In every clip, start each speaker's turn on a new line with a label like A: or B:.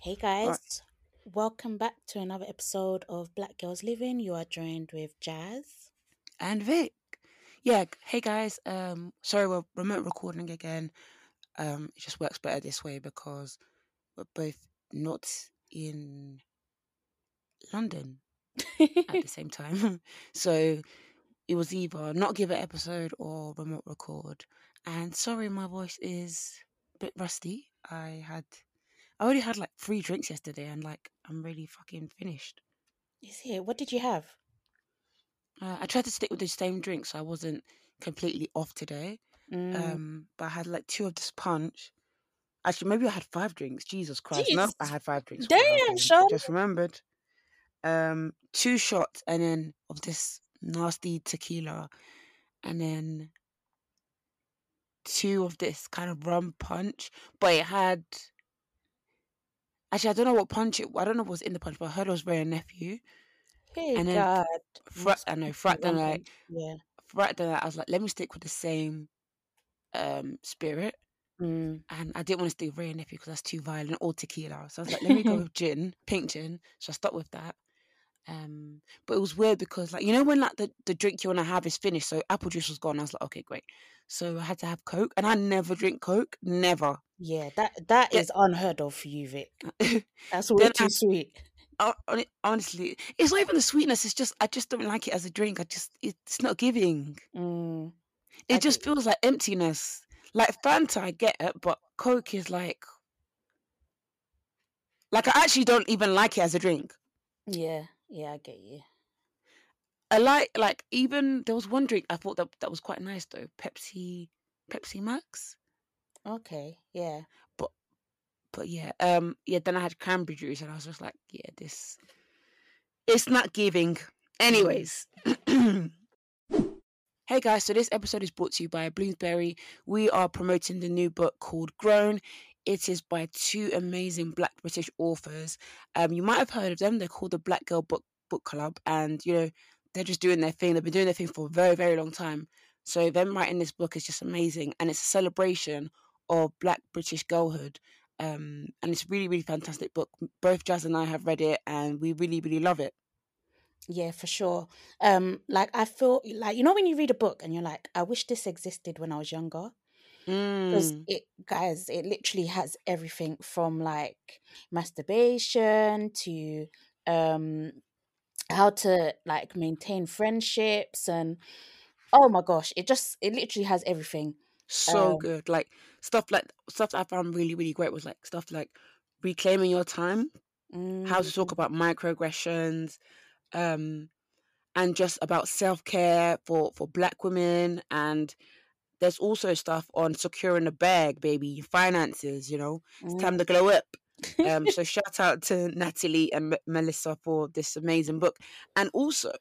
A: Hey guys, welcome back to another episode of Black Gals Livin'. You are joined with Jas.
B: and Vic. Yeah, hey guys. Um, sorry we're remote recording again. Um, it just works better this way because we're both not in London at the same time. so it was either not give an episode or remote record. And sorry, my voice is a bit rusty. I had, I already had like three drinks yesterday, and like I'm really fucking finished.
A: Is here. What did you have?
B: Uh, I tried to stick with the same drink, so I wasn't completely off today.
A: Mm.
B: Um, but I had like two of this punch. Actually, maybe I had five drinks. Jesus Christ, no, I had five drinks.
A: Damn,
B: on, I Just remembered. Um, two shots, and then of this nasty tequila, and then two of this kind of rum punch. But it had. Actually, I don't know what punch it. I don't know what was in the punch, but I heard it was Wray nephew.
A: Hey
B: and then
A: God.
B: I know. Frat then like.
A: Yeah.
B: right then I was like, let me stick with the same um spirit.
A: Mm.
B: And I didn't want to stick with Wray and Nephew because that's too violent or tequila. So I was like, let me go with gin, pink gin. So I stuck with that. Um, but it was weird because like you know when like the, the drink you want to have is finished, so apple juice was gone. I was like, okay, great. So I had to have Coke, and I never drink Coke, never.
A: Yeah, that that
B: Yeah.
A: is unheard of for you, Vic. That's way too
B: I-
A: sweet.
B: Hon- hon- Honestly, it's not even the sweetness. It's just I just don't like it as a drink. I just it's not giving.
A: Mm.
B: It
A: I
B: just feels like emptiness. Like Fanta, I get it, but Coke is like, like I actually don't even like it as a drink.
A: Yeah, yeah, I get you.
B: I like like even there was one drink I thought that that was quite nice though. Pepsi, Pepsi Max.
A: Okay, yeah.
B: But but yeah, um, yeah. Then I had cranberry juice, and I was just like, yeah, this, it's not giving. Anyways, hey guys, so this episode is brought to you by Bloomsbury. We are promoting the new book called Grown. It is by two amazing Black British authors. Um, you might have heard of them. They're called the Black Girl Book Book Club, and you know they're just doing their thing. They've been doing their thing for a very, very long time. So them writing this book is just amazing, and it's a celebration of Black British girlhood. Um, and it's a really, really fantastic book. Both Jas and I have read it, and we really, really love it.
A: Yeah, for sure. Um, like I feel like you know when you read a book and you're like, I wish this existed when I was younger. Because
B: Mm.
A: it guys, it literally has everything from like masturbation to um how to like maintain friendships and oh my gosh, it just it literally has everything.
B: so
A: Um,
B: good. Like stuff like stuff that I found really, really great was like stuff like reclaiming your time, how to talk
A: Mm,
B: about microaggressions, um, and just about self care for for Black women. And there's also stuff on securing a bag, baby, finances. You know, it's time to glow up. Um, so shout out to Natalie and M- Melissa for this amazing book, and also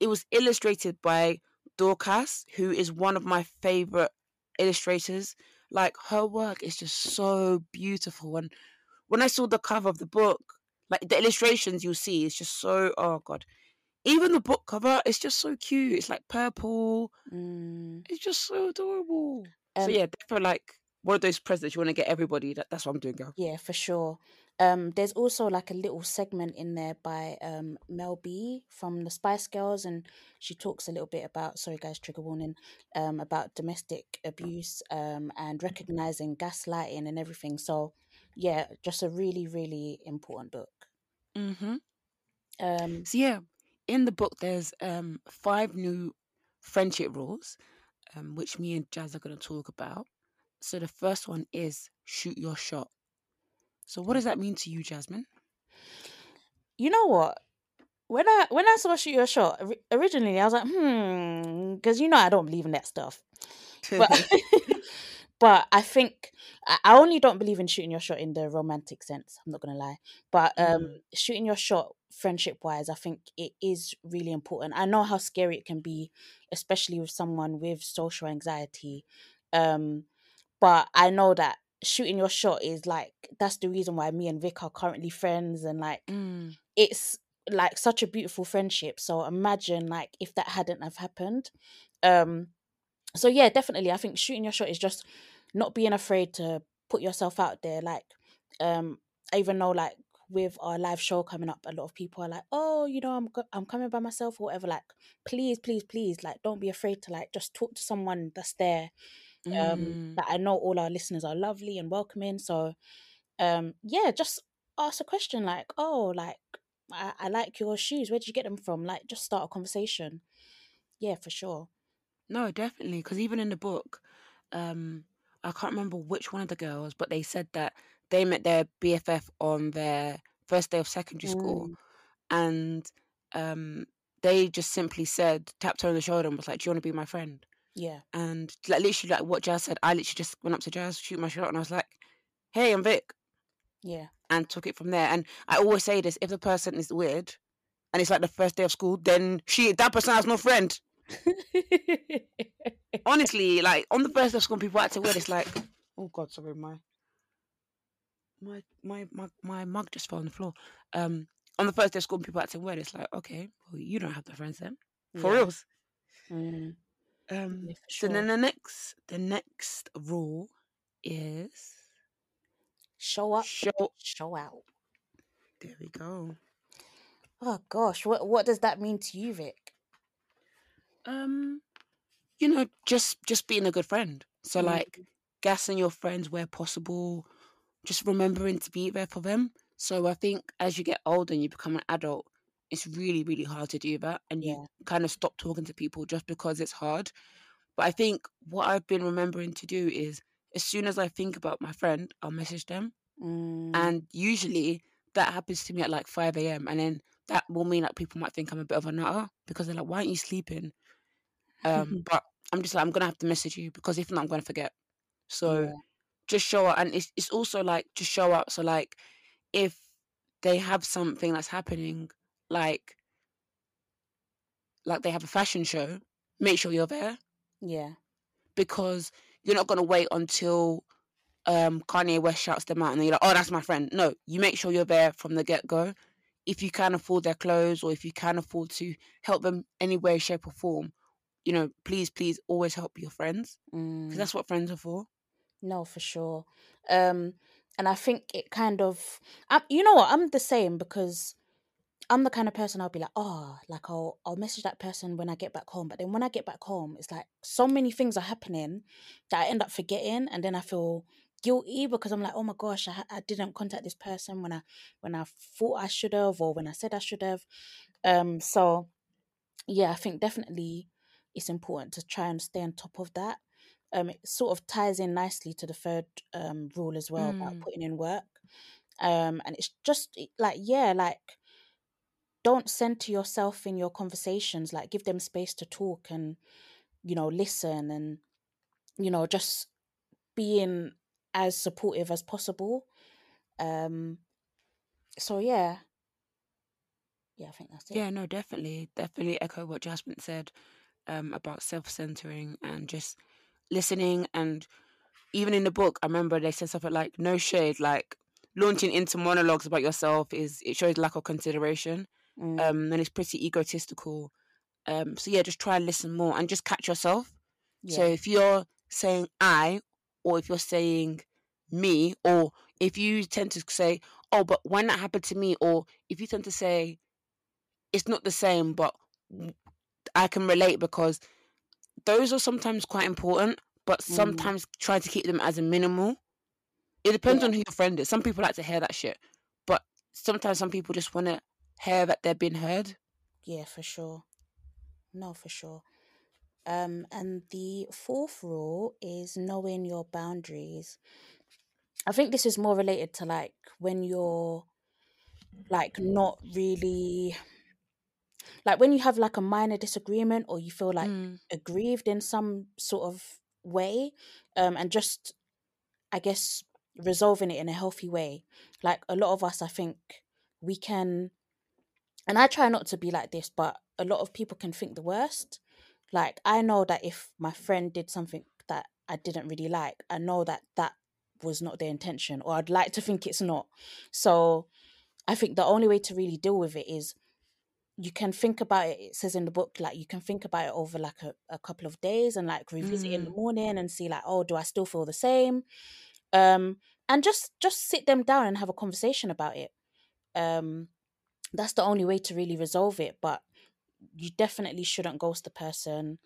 B: it was illustrated by Dorcas, who is one of my favorite illustrators. Like her work is just so beautiful, and when I saw the cover of the book, like the illustrations you'll see, it's just so oh god. Even the book cover, it's just so cute. It's like purple.
A: mm,
B: It's just so adorable. so
A: um,
B: yeah, definitely like one of those presents you want to get everybody. That, that's what I'm doing, girl.
A: Yeah, for sure. Um, there's also like a little segment in there by um, Mel B from the Spice Girls, and she talks a little bit about sorry guys, trigger warning, um, about domestic abuse um, and recognizing gaslighting and everything. So yeah, just a really really important book.
B: Mm-hmm.
A: Um,
B: So yeah, in the book there's um five new friendship rules, um, which me and Jazz are gonna talk about. So the first one is shoot your shot. So what does that mean to you, Jasmine?
A: you know what? When I when I saw shoot your shot originally, I was like, hmm, because you know I don't believe in that stuff. But but I think I I only don't believe in shooting your shot in the romantic sense. I'm not gonna lie, but um,
B: Mm.
A: shooting your shot friendship wise, I think it is really important. I know how scary it can be, especially with someone with social anxiety. Um, but I know that shooting your shot is like that's the reason why me and Vic are currently friends, and like
B: Mm.
A: it's like such a beautiful friendship. So imagine like if that hadn't have happened. Um so yeah, definitely I think shooting your shot is just not being afraid to put yourself out there. Like um I even know like with our live show coming up, a lot of people are like, "Oh, you know, I'm go- I'm coming by myself or whatever." Like, please, please, please, like, don't be afraid to like just talk to someone that's there. Um,
B: Mm.
A: that I know all our listeners are lovely and welcoming. So, um, yeah, just ask a question like, "Oh, like, I, I like your shoes. Where did you get them from?" Like, just start a conversation. Yeah, for sure.
B: No, definitely. Because even in the book, um, I can't remember which one of the girls, but they said that they met their BFF on their first day of secondary school,
A: Mm,
B: and um, they just simply said, tapped her on the shoulder, and was like, "Do you want to be my friend?"
A: yeah,
B: And like literally, like what Jas said, I literally just went up to Jas, shoot my shot, and I was like, "Hey, I'm Vic,"
A: yeah,
B: and took it from there. And I always say this: if the person is weird, and it's like the first day of school, then she that person has no friend. honestly, like on the first day of school, people acting weird. It's like, oh god, sorry, my my my my my mug just fell on the floor. Um, on the first day of school, people acting weird. It's like, okay, well, you don't have the friends then, for
A: yeah.
B: reals.
A: Mm,
B: Um,
A: yeah, for
B: so then the next the next rule is
A: Show up,
B: show.
A: show out.
B: There we go.
A: Oh gosh, what what does that mean to you, Vic?
B: Um, you know, just just being a good friend. So
A: Mm,
B: like gassing your friends where possible, just remembering to be there for them. So I think as you get older and you become an adult, it's really, really hard to do that. And you
A: yeah,
B: kind of stop talking to people just because it's hard. But I think what I've been remembering to do is as soon as I think about my friend, I'll message them.
A: mm,
B: And usually that happens to me at like 5 a.m. And then that will mean like people might think I'm a bit of a nutter because they're like, why aren't you sleeping? Um, but I'm just like, I'm gonna have to message you because if not, I'm gonna forget. So
A: yeah,
B: just show up, and it's it's also like just show up. So like, if they have something that's happening, like like they have a fashion show, make sure you're there
A: yeah,
B: because you're not gonna wait until um Kanye West shouts them out and then you're like, oh, that's my friend. No, you make sure you're there from the get go. If you can afford their clothes or if you can afford to help them any way, shape, or form, you know, please, please always help your friends because
A: mm.
B: that's what friends are for.
A: No, for sure. Um, and I think it kind of, um, you know what? I'm the same because I'm the kind of person I'll be like, oh, like I'll I'll message that person when I get back home. But then when I get back home, it's like so many things are happening that I end up forgetting, and then I feel guilty because I'm like, oh my gosh, I, I didn't contact this person when I when I thought I should have or when I said I should have. Um, so yeah, I think definitely it's important to try and stay on top of that. Um, it sort of ties in nicely to the third um rule as well about
B: Mm.
A: putting in work. Um, and it's just like yeah, like don't center yourself in your conversations. Like give them space to talk and you know listen and you know just being as supportive as possible. Um, so yeah, yeah, I think that's it.
B: Yeah, no, definitely, definitely echo what Jasmine said um, about self-centering and just listening. And even in the book, I remember they said something like, "No shade, like launching into monologues about yourself is it shows lack of consideration,
A: Mm,
B: um, and it's pretty egotistical. Um, so yeah, just try and listen more and just catch yourself. So if you're saying I, or if you're saying me, or if you tend to say, oh, but when that happened to me, or if you tend to say it's not the same, but i can relate because those are sometimes quite important, but
A: Mm.
B: sometimes try to keep them as a minimal. It depends
A: Yeah.
B: on who your friend is. Some people like to hear that shit, but sometimes some people just want to hear that they're being heard.
A: Yeah, for sure. No, for sure. Um, and the fourth rule is knowing your boundaries. I think this is more related to like when you're like not really like when you have like a minor disagreement or you feel like
B: Mm.
A: aggrieved in some sort of way um and just i guess resolving it in a healthy way like a lot of us i think we can and i try not to be like this but a lot of people can think the worst like i know that if my friend did something that i didn't really like i know that that was not their intention or i'd like to think it's not so i think the only way to really deal with it is you can think about it it says in the book like you can think about it over like a, a couple of days and like revisit in the
B: Mm.
A: morning and see like oh do i still feel the same um and just just sit them down and have a conversation about it um that's the only way to really resolve it but you definitely shouldn't ghost the person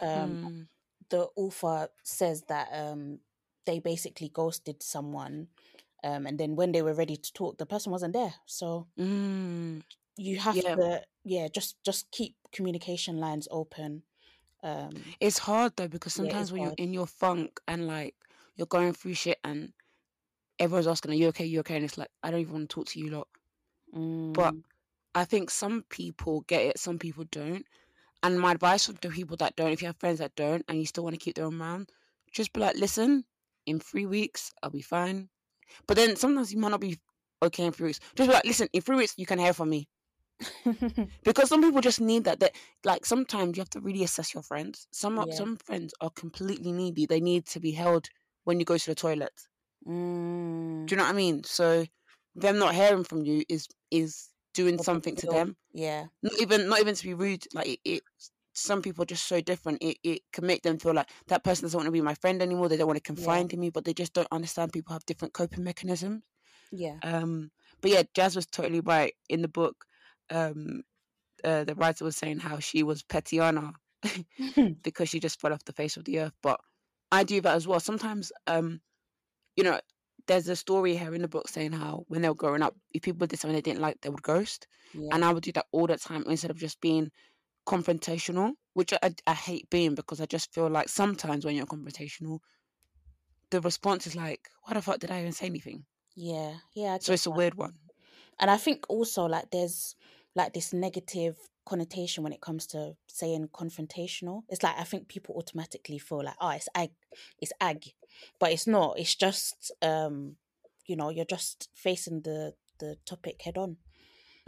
A: um
B: Mm.
A: the author says that um they basically ghosted someone um and then when they were ready to talk the person wasn't there so
B: Mm.
A: You have
B: Yeah.
A: to yeah just just keep communication lines open um
B: It's hard though because sometimes
A: is
B: when you're in your funk and like you're going through shit and everyone's asking, "Are you okay? You okay?" and it's like, I don't even want to talk to you lot. But
A: mm,
B: I think some people get it, some people don't. And my advice for the people that don't, if you have friends that don't and you still want to keep them around, just be like, listen, in three weeks, I'll be fine. But then sometimes you might not be okay in three weeks. Just be like, listen, in three weeks, you can hear from me. Because some people just need that. That like sometimes you have to really assess your friends. Some
A: Yeah.
B: some friends are completely needy. They need to be held when you go to the toilet.
A: mm,
B: Do you know what I mean? So them not hearing from you is is doing
A: big
B: something to them.
A: yeah
B: Not even not even to be rude. Like it, it some people are just so different. It it can make them feel like that person doesn't want to be my friend anymore. They don't want to confide in me, but they just don't understand people have different coping mechanisms.
A: yeah
B: Um, but yeah, Jas was totally right in the book. Um, uh, the writer was saying how she was Petiana because she just fell off the face of the earth. But I do that as well. Sometimes, um, you know, there's a story here in the book saying how when they were growing up, if people did something they didn't like, they would ghost.
A: yeah
B: And I would do that all the time instead of just being confrontational, which I, I hate being because I just feel like sometimes when you're confrontational, the response is like, why the fuck did I even say anything?
A: yeah yeah
B: So it's a
A: that.
B: weird one.
A: and i think also like there's like this negative connotation when it comes to saying confrontational it's like i think people automatically feel like oh it's ag it's ag but it's not it's just um you know you're just facing the the topic head on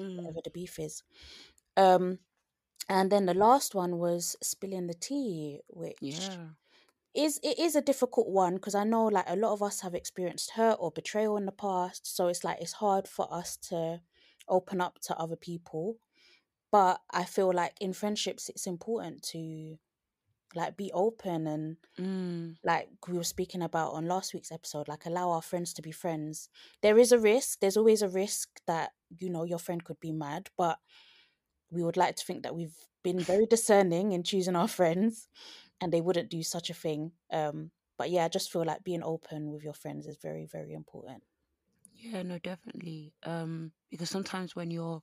B: Mm.
A: whatever the beef is um and then the last one was spilling the tea which
B: Yeah.
A: is it is a difficult one because I know like a lot of us have experienced hurt or betrayal in the past, so it's like it's hard for us to open up to other people. But I feel like in friendships, it's important to like be open and
B: Mm.
A: like we were speaking about on last week's episode, like allow our friends to be friends. There is a risk. There's always a risk that you know your friend could be mad, but we would like to think that we've been very discerning in choosing our friends and they wouldn't do such a thing. Um, but yeah, I just feel like being open with your friends is very, very important.
B: Yeah, no, definitely. Um, because sometimes when you're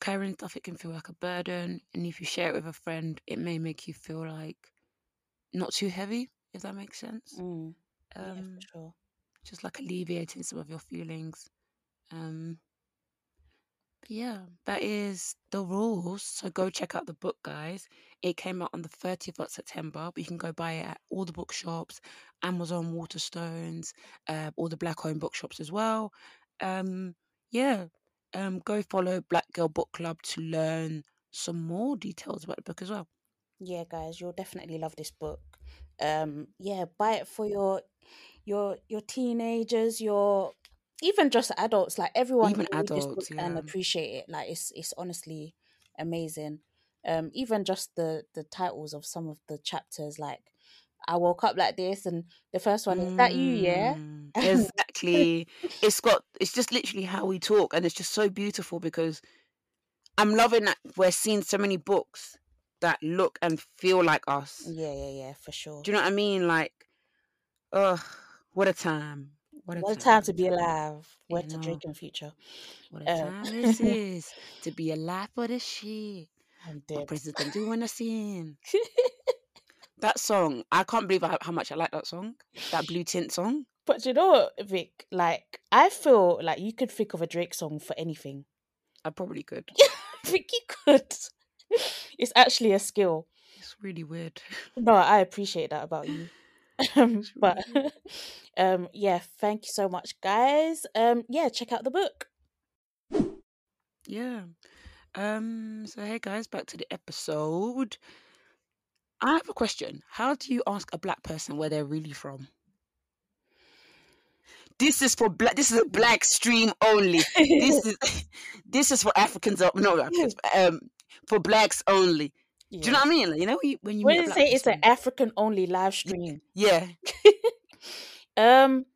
B: carrying stuff, it can feel like a burden, and if you share it with a friend, it may make you feel like not too heavy, if that makes sense.
A: Mm, yeah,
B: Um,
A: for sure.
B: just like alleviating some of your feelings. Um, yeah, that is the rules. So go check out the book, guys. It came out on the 30th of September, but you can go buy it at all the bookshops, Amazon, Waterstones, uh, all the black owned bookshops as well. Um, yeah, um, go follow Black Girl Book Club to learn some more details about the book as well.
A: Yeah, guys, you'll definitely love this book. Um, yeah, buy it for your your your teenagers, your even just adults. Like everyone
B: Even
A: can read this book
B: adults,
A: and appreciate it. Like it's it's honestly amazing. Um, even just the the titles of some of the chapters, like I woke up like this, and the first one is that you, yeah.
B: Mm, Exactly. exactly. it's got it's just literally how we talk, and it's just so beautiful because I'm loving that we're seeing so many books that look and feel like us.
A: Yeah, yeah, yeah, for sure.
B: Do you know what I mean? Like, oh, what a time!
A: What a, what a time. to be alive. Where to
B: know.
A: drink in future.
B: What a
A: Um,
B: time this is to be alive for the shit.
A: I'm dead.
B: president doing the scene. That song, I can't believe how, how much I like that song. That blue tint song.
A: But you know what, Vic? Like, I feel like you could think of a Drake song for anything.
B: I probably could.
A: I think you could. It's actually a skill.
B: It's really weird.
A: No, I appreciate that about you. Um, but um, yeah, thank you so much, guys. Um, yeah, check out the book.
B: Yeah. Um. So hey guys, back to the episode. I have a question. How do you ask a black person where they're really from? This is for black. This is a black stream only. This is this is for Africans. No, Africans. Um, for blacks only. Do you know what I mean? Like, you know when you, when you
A: What
B: meet
A: did it
B: black
A: say? It's an African only live stream.
B: yeah.
A: Um,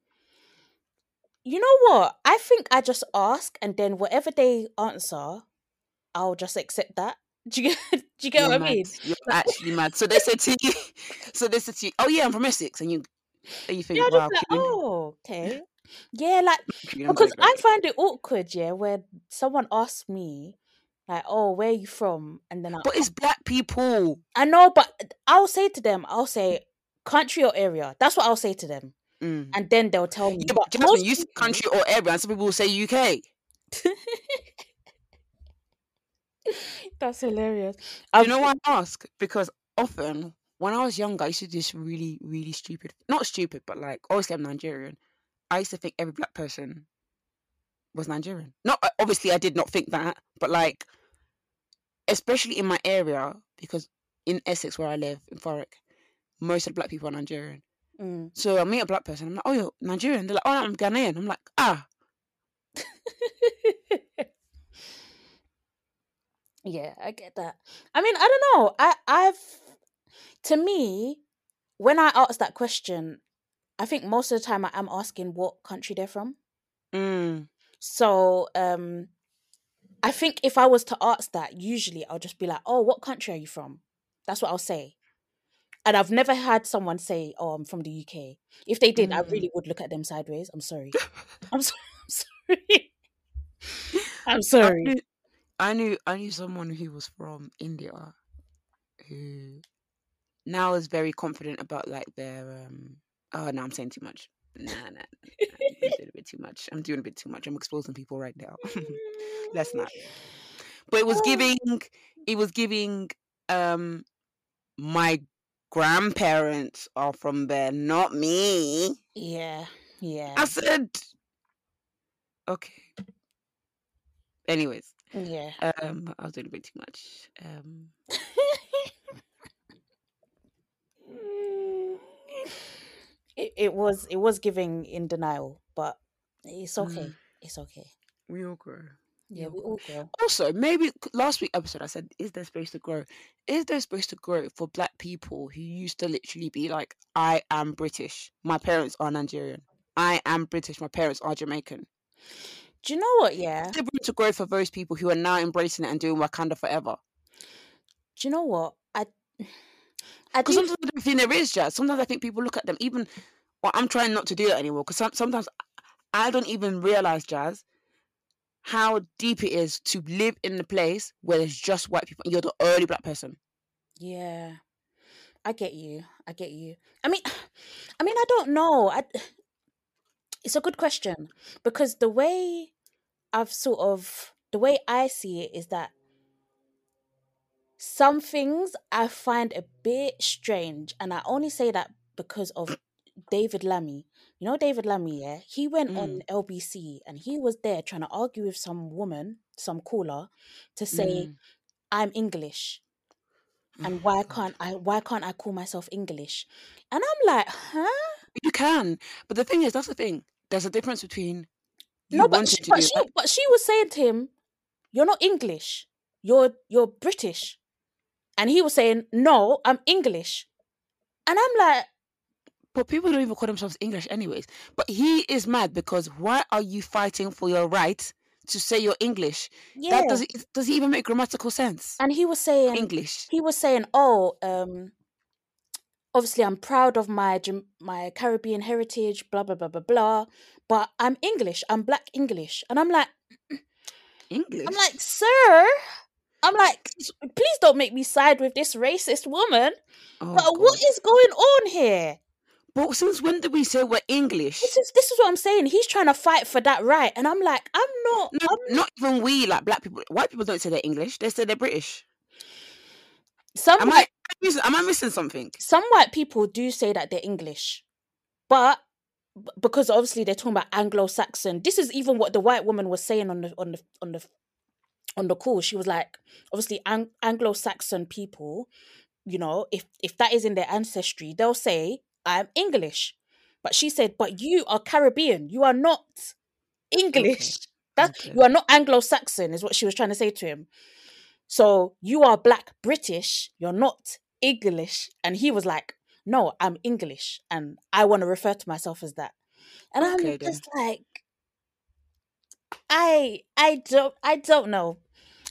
A: you know what? I think I just ask, and then whatever they answer, I'll just accept that. Do you get? Do you get
B: You're
A: what I mean?
B: You're actually mad. So they said to you. So they said to you, "Oh yeah, I'm from Essex," and you, and you think,
A: Yeah,
B: "Wow,
A: like, oh, okay. Yeah, like because I find it awkward, yeah, where someone asks me, like, "Oh, where are you from?" and then I,
B: But it's black people.
A: I know, but I'll say to them, I'll say country or area. That's what I'll say to them,
B: Mm.
A: and then they'll tell me.
B: Yeah, but Jasmine, you say country or area, and some people will say UK.
A: That's hilarious.
B: Do you know why I ask? Because often when I was younger, I used to do this really, really stupid. Not stupid, but like obviously I'm Nigerian. I used to think every black person was Nigerian. Not uh, obviously I did not think that, but like especially in my area, because in Essex where I live in Thurrock, most of the black people are Nigerian.
A: Mm.
B: So I meet a black person, I'm like, oh, you're Nigerian. They're like, oh, I'm Ghanaian. I'm like, ah,
A: yeah, I get that. I mean, I don't know. I I've to me, when I ask that question, I think most of the time I am asking what country they're from.
B: mm,
A: So, um I think if I was to ask that, usually I'll just be like, "Oh, what country are you from?" That's what I'll say. And I've never had someone say, "Oh, I'm from the UK." If they did, I
B: Mm.
A: really would look at them sideways. I'm sorry. I'm, so- I'm sorry. I'm sorry.
B: I knew, I knew I knew someone who was from India who now is very confident about like their um oh no I'm saying too much. Nah, nah, nah, I'm doing a bit too much. I'm doing a bit too much. I'm exposing people right now. Let's not. But it was giving it was giving um my grandparents are from there, not me.
A: Yeah, yeah,
B: I said okay. Anyways,
A: yeah.
B: um I was doing a bit too much. Um
A: it, it was it was giving in denial, but it's okay.
B: Mm.
A: It's okay.
B: we all grow.
A: Yeah, we all grow.
B: Also, maybe last week episode I said, is there space to grow? Is there space to grow for black people who used to literally be like, I am British. My parents are Nigerian. I am British. My parents are Jamaican.
A: Do you know what? Yeah.
B: Is there room to grow for those people who are now embracing it and doing Wakanda forever?
A: Do you know what? I I
B: Because
A: do.
B: sometimes I don't think there is Jas. Sometimes I think people look at them even. Well, I'm trying not to do that anymore because some, sometimes I don't even realize Jas how deep it is to live in the place where there's just white people and you're the only black person.
A: Yeah, I get you. I get you. I mean, I mean, I don't know. I, it's a good question because the way I've sort of the way I see it is that some things I find a bit strange, and I only say that because of David Lammy. You know David Lammy, yeah? He went on LBC and he was there trying to argue with some woman, some caller, to say,
B: Mm.
A: I'm English.
B: Oh
A: And why can't I why can't I call myself English? And I'm like, huh?
B: You can, but the thing is, that's the thing. There's a difference between
A: no, but she, but she but she was saying to him, You're not English. You're you're British. And he was saying, No, I'm English. And I'm like,
B: But people don't even call themselves English, anyways. But he is mad because why are you fighting for your right to say you're English?
A: Yeah.
B: That doesn't does it even make grammatical sense?
A: and he was saying
B: English.
A: he was saying, "Oh, um, obviously I'm proud of my my Caribbean heritage, blah blah blah blah blah, but I'm English. I'm Black English." And I'm like,
B: English.
A: I'm like, "Sir, I'm like, please don't make me side with this racist woman.
B: oh,
A: but what is going on here?
B: But since when did we say we're English?
A: This is this is what I'm saying. He's trying to fight for that right, and I'm like, I'm not.
B: No,
A: I'm
B: not even we, like black people. White people don't say they're English. They say they're British.
A: some
B: Am I? Am I missing something?
A: some white people do say that they're English, but because obviously they're talking about Anglo-Saxon. This is even what the white woman was saying on the on the on the on the call. She was like, obviously Ang- Anglo-Saxon people, you know, if if that is in their ancestry, they'll say I'm English. But she said, but you are Caribbean. You are not English. That
B: okay.
A: you are not Anglo-Saxon, is what she was trying to say to him. So you are black British, you're not English. And he was like, No, I'm English and I want to refer to myself as that. And
B: Okay,
A: I'm
B: then.
A: just like I I don't I don't know.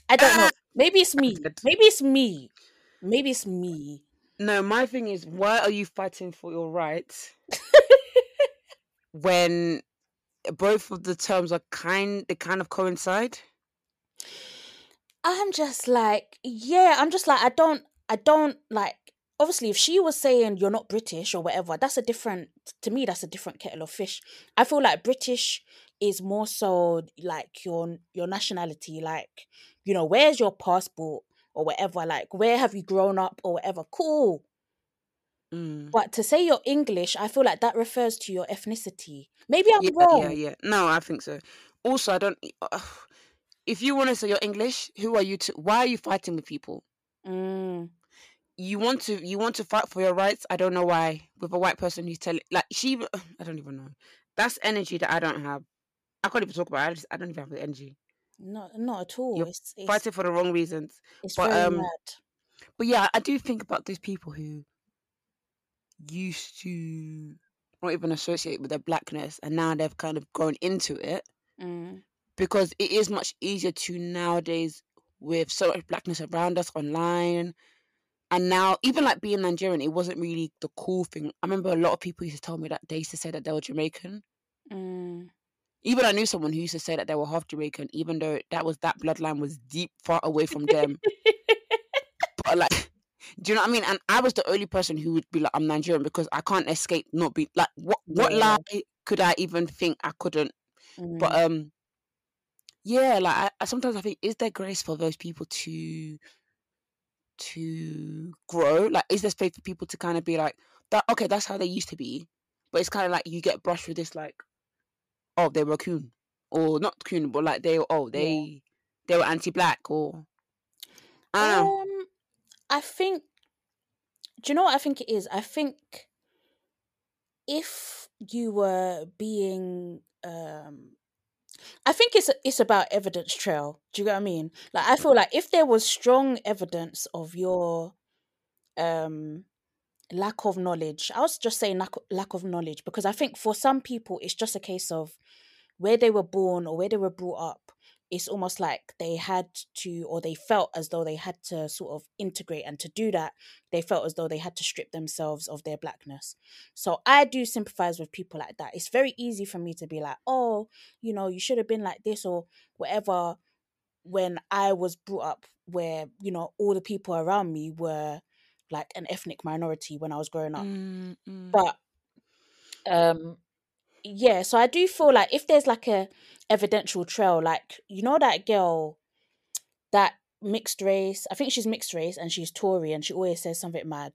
A: I don't know.
B: Ah,
A: Maybe it's me. Maybe it's me. Maybe it's me.
B: No, my thing is, why are you fighting for your rights when both of the terms are kind? They kind of coincide.
A: I'm just like, yeah, I'm just like, I don't, I don't like. Obviously, if she was saying you're not British or whatever, that's a different. To me, that's a different kettle of fish. I feel like British is more so like your your nationality, like you know, where's your passport or whatever, like where have you grown up or whatever. Cool,
B: Mm.
A: but to say you're English, I feel like that refers to your ethnicity. Maybe I'm
B: Yeah,
A: wrong.
B: yeah, yeah. No, I think so. Also, I don't. Uh, if you want to say you're English, who are you to? Why are you fighting with people?
A: Mm,
B: You want to you want to fight for your rights. I don't know why. With a white person who's telling like she, I don't even know. That's energy that I don't have. I can't even talk about. It. I just I don't even have the energy.
A: Not not at all.
B: You're
A: It's it's,
B: Fighting for the wrong reasons.
A: it's
B: but,
A: very
B: um,
A: mad.
B: But yeah, I do think about those people who used to not even associate with their blackness, and now they've kind of grown into it
A: Mm.
B: because it is much easier to nowadays with so much blackness around us online. And now, even like being Nigerian, it wasn't really the cool thing. I remember a lot of people used to tell me that they used to say that they were Jamaican.
A: Mm.
B: Even I knew someone who used to say that they were half Jamaican, even though that was that bloodline was deep far away from them. but like, do you know what I mean? And I was the only person who would be like, I'm Nigerian because I can't escape not be like what what
A: Yeah.
B: lie could I even think I couldn't?
A: Mm.
B: But um, yeah, like I, I sometimes I think is there grace for those people to to grow? Like, is there space for people to kind of be like that? Okay, that's how they used to be, but it's kind of like you get brushed with this like, oh, they were coon, or not coon, but like they oh they they were anti-black or I.
A: Um, I think. Do you know what I think it is? I think if you were being, um, I think it's it's about evidence trail. Do you get what I mean? Like I feel like if there was strong evidence of your, um, lack of knowledge, I was just saying lack lack of knowledge because I think for some people it's just a case of where they were born or where they were brought up it's almost like they had to or they felt as though they had to sort of integrate and to do that they felt as though they had to strip themselves of their blackness. So i do sympathize with people like that. It's very easy for me to be like oh you know you should have been like this or whatever when i was brought up where you know all the people around me were like an ethnic minority when i was growing up
B: Mm, mm.
A: but um yeah so i do feel like if there's like a evidential trail like you know that girl that mixed race i think she's mixed race and she's tory and she always says something mad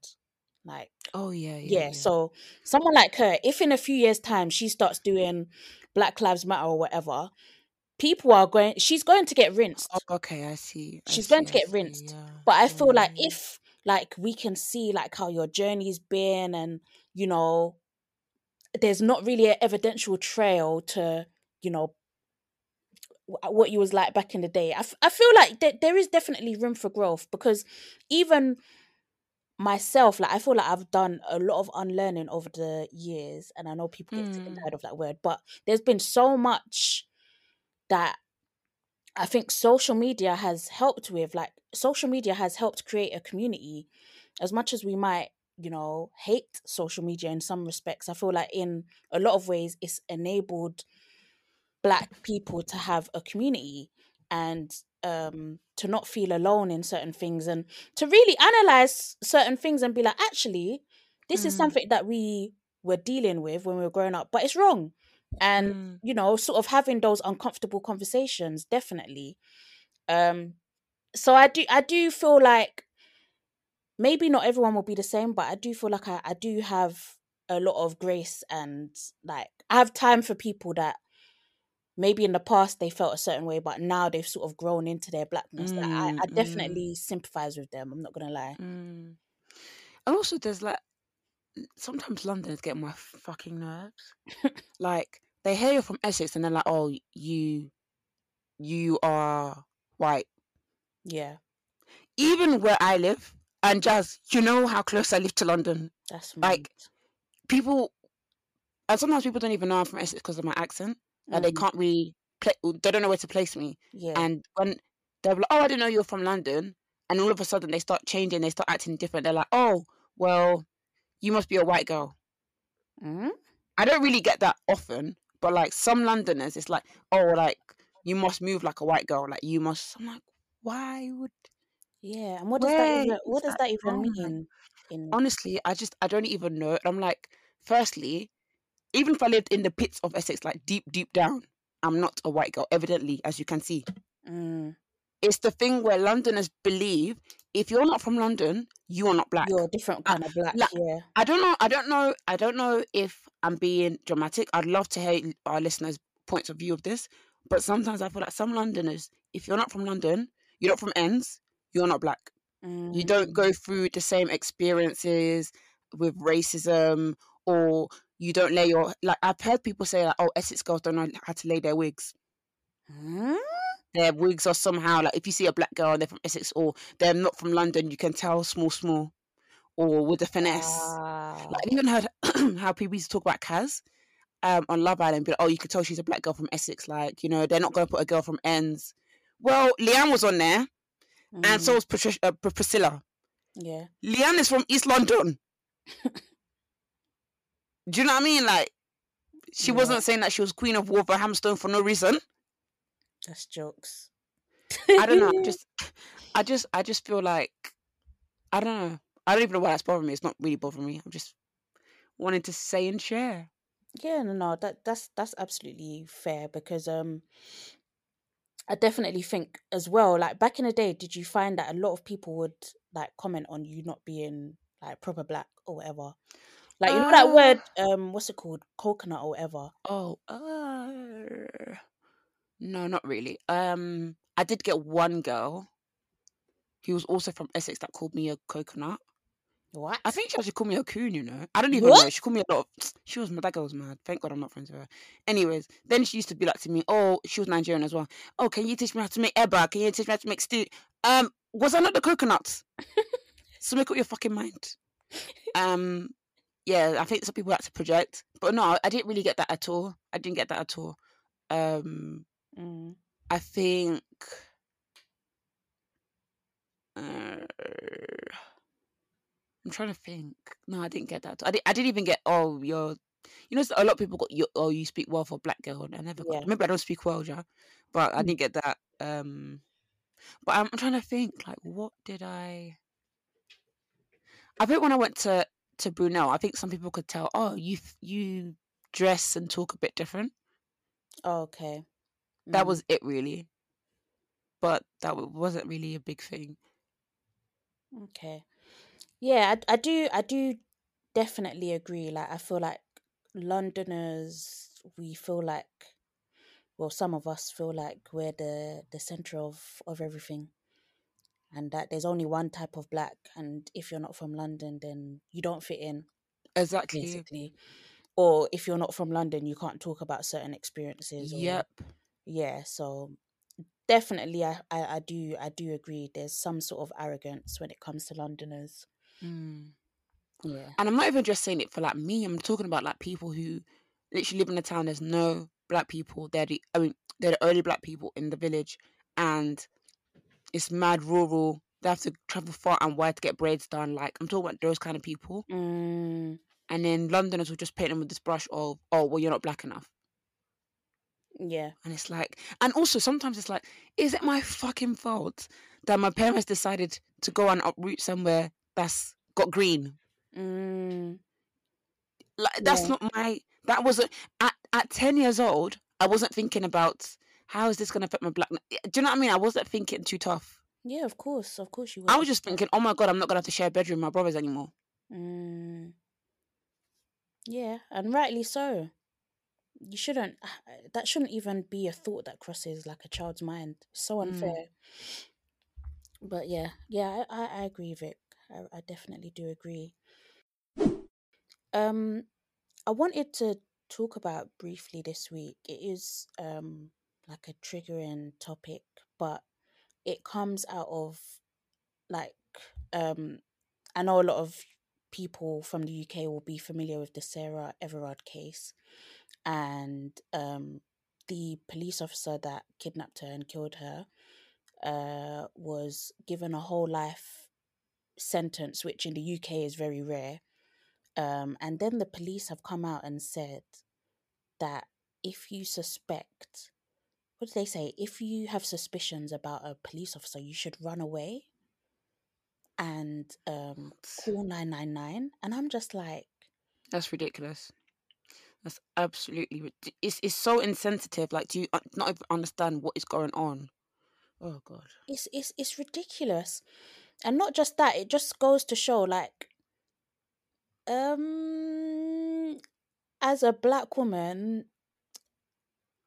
A: like
B: oh yeah, yeah,
A: yeah,
B: yeah.
A: so someone like her if in a few years time she starts doing black lives matter or whatever people are going she's going to get rinsed
B: Oh, okay, I see. I
A: she's
B: see,
A: going to
B: I
A: get
B: see,
A: rinsed
B: yeah.
A: but i feel like
B: Mm.
A: if like we can see like how your journey's been and you know there's not really an evidential trail to you know what you was like back in the day i, f- I feel like th- there is definitely room for growth because even myself, like I feel like I've done a lot of unlearning over the years, and I know people get
B: Mm.
A: tired of that word, but there's been so much that I think social media has helped with. Like social media has helped create a community. As much as we might, you know, hate social media in some respects, I feel like in a lot of ways it's enabled black people to have a community and um to not feel alone in certain things and to really analyze certain things and be like actually this is
B: Mm.
A: something that we were dealing with when we were growing up but it's wrong and
B: Mm.
A: you know sort of having those uncomfortable conversations definitely um so i do i do feel like maybe not everyone will be the same but i do feel like i, I do have a lot of grace and like i have time for people that maybe in the past they felt a certain way but now they've sort of grown into their blackness Like, I,
B: Mm,
A: I
B: mm.
A: definitely sympathize with them i'm not gonna lie
B: Mm. And also, there's like sometimes Londoners get my fucking nerves. like they hear you're from Essex and they're like, "Oh, you, you are white."
A: yeah
B: Even where I live, and Jas, you know how close I live to London.
A: that's
B: Like. People, and sometimes people don't even know I'm from Essex because of my accent. and they
A: Mm,
B: can't really, pla they don't know where to place me.
A: yeah
B: And when they're like, "Oh, I didn't know you're from London," and all of a sudden they start changing, they start acting different. They're like, "Oh, well, you must be a white girl."
A: Mhm.
B: I don't really get that often, but like some Londoners, it's like, "Oh, like you must move like a white girl. Like you must." I'm like, why would?
A: yeah and what does that even what does
B: that
A: that even mean in
B: honestly, I just I don't even know. And I'm like, firstly, even if I lived in the pits of Essex, like deep, deep down, I'm not a white girl. Evidently, as you can see,
A: mm,
B: it's the thing where Londoners believe if you're not from London, you are not black.
A: you're a different
B: Uh,
A: kind of black
B: like,
A: yeah
B: I don't know. I don't know. I don't know if I'm being dramatic. I'd love to hear our listeners' points of view of this. But sometimes I feel like some Londoners, if you're not from London, you're not from ends, you're not black. You don't
A: Mm,
B: go through the same experiences with racism, or you don't lay your like. I've heard people say like, "Oh, Essex girls don't know how to lay their wigs."
A: mm,
B: Their wigs are somehow like if you see a black girl and they're from Essex or they're not from London, you can tell small, small, or with a finesse.
A: wow
B: Like, I've even heard how people used to talk about Kaz um, on Love Island, be like, oh, you could tell she's a black girl from Essex. Like, you know, they're not going to put a girl from Ends. Well, Leanne was on there, and so
A: Mm,
B: was Patricia, uh, Priscilla.
A: yeah
B: Leanne is from East London. Do you know what I mean? Like, she
A: Yeah.
B: wasn't saying that she was Queen of Wolverhampton for no reason.
A: That's jokes
B: I don't know. I just, I just, I just feel like, I don't know. I don't even know why that's bothering me. It's not really bothering me. I'm just wanting to say and share.
A: Yeah, no, no, that that's that's absolutely fair because um I definitely think as well, like back in the day, did you find that a lot of people would like comment on you not being like proper black or whatever? Like you know that
B: Uh,
A: word, um, what's it called? Coconut or whatever.
B: Oh, uh, no, not really. Um, I did get one girl who was also from Essex that called me a coconut.
A: What?
B: I think she actually called me a coon, you know. I don't even
A: What?
B: know. She called me a lot of. She was that girl was mad. Thank God I'm not friends with her. Anyways, then she used to be like to me, oh, she was Nigerian as well. Oh, can you teach me how to make eba? Can you teach me how to make stew? Um, was I not the coconuts? so make up your fucking mind. Um, yeah, I think some people like to project, but no, I didn't really get that at all. I didn't get that at all. Um,
A: Mm.
B: I think. Uh, I'm trying to think. No, I didn't get that. I, di- I didn't even get. Oh, you're. You know, a lot of people got. You, oh, you speak well for a black girl. I never
A: Yeah.
B: Maybe I don't speak well, yeah, but I
A: Mm.
B: didn't get that. Um, but I'm, I'm trying to think. Like, what did I? I think when I went to to Brunel, I think some people could tell. Oh, you you dress and talk a bit different.
A: Oh, okay.
B: That
A: Mm.
B: was it, really. But that wasn't really a big thing.
A: Okay. Yeah, I, I do I do definitely agree. Like I feel like Londoners we feel like well some of us feel like we're the the center of of everything and that there's only one type of black and if you're not from London then you don't fit in
B: Exactly.
A: basically. Or if you're not from London you can't talk about certain experiences or
B: Yep.
A: Yeah, so definitely I, I, I do I do agree there's some sort of arrogance when it comes to Londoners.
B: Mm.
A: Yeah.
B: And I'm not even just saying it for like me. I'm talking about like people who literally live in a town. There's no black people. They're the I mean they're the only black people in the village, and it's mad rural. They have to travel far and wide to get braids done. Like I'm talking about those kind of people.
A: Mm,
B: And then Londoners will just paint them with this brush of, oh, well, you're not black enough.
A: Yeah.
B: And it's like, and also sometimes it's like, is it my fucking fault that my parents decided to go and uproot somewhere that's got green?
A: Mm,
B: Like that's
A: Yeah.
B: not my. That wasn't at at ten years old. I wasn't thinking about how is this going to affect my black. Do you know what I mean? I wasn't thinking too tough.
A: yeah. Of course. Of course you.
B: Were.
A: I
B: was just thinking, oh my god, I'm not gonna have to share a bedroom with my brothers anymore.
A: Mm. Yeah, and rightly so. You shouldn't. That shouldn't even be a thought that crosses like a child's mind. So
B: Mm.
A: unfair. But yeah, yeah, I, I, I agree, Vic. I, I definitely do agree. Um, I wanted to talk about briefly this week. It is um like a triggering topic, but it comes out of like um I know a lot of people from the UK will be familiar with the Sarah Everard case and um the police officer that kidnapped her and killed her uh was given a whole life sentence which in the UK is very rare. Um and then the police have come out and said that if you suspect what did they say? If you have suspicions about a police officer you should run away and um call 999 and i'm just like
B: That's ridiculous. That's absolutely it's it's so insensitive. Like, do you not even understand what is going on? Oh god.
A: it's it's it's ridiculous and not just that it just goes to show like um as a black woman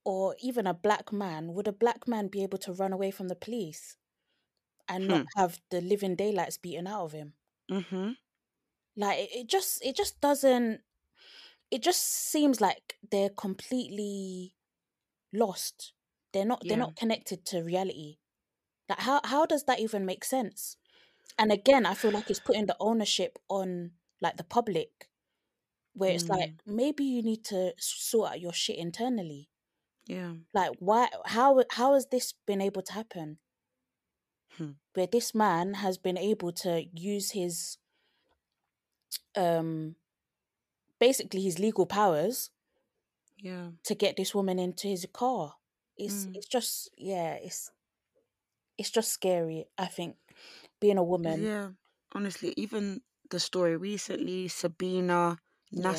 A: or even a black man would a black man be able to run away from the police and not have the living daylights beaten out of him
B: Mm-hmm.
A: like it, it just it just doesn't it just seems like they're completely lost. They're not they're not connected to reality. Like how how does that even make sense? And again i feel like it's putting the ownership on like the public where it's like maybe you need to sort out your shit internally.
B: Yeah.
A: like why how how has this been able to happen?
B: Hmm.
A: where this man has been able to use his um basically his legal powers
B: Yeah.
A: to get this woman into his car it's
B: Mm.
A: it's just yeah it's it's just scary i think being a woman
B: Yeah. Honestly, even the story recently, Sabina
A: Yeah.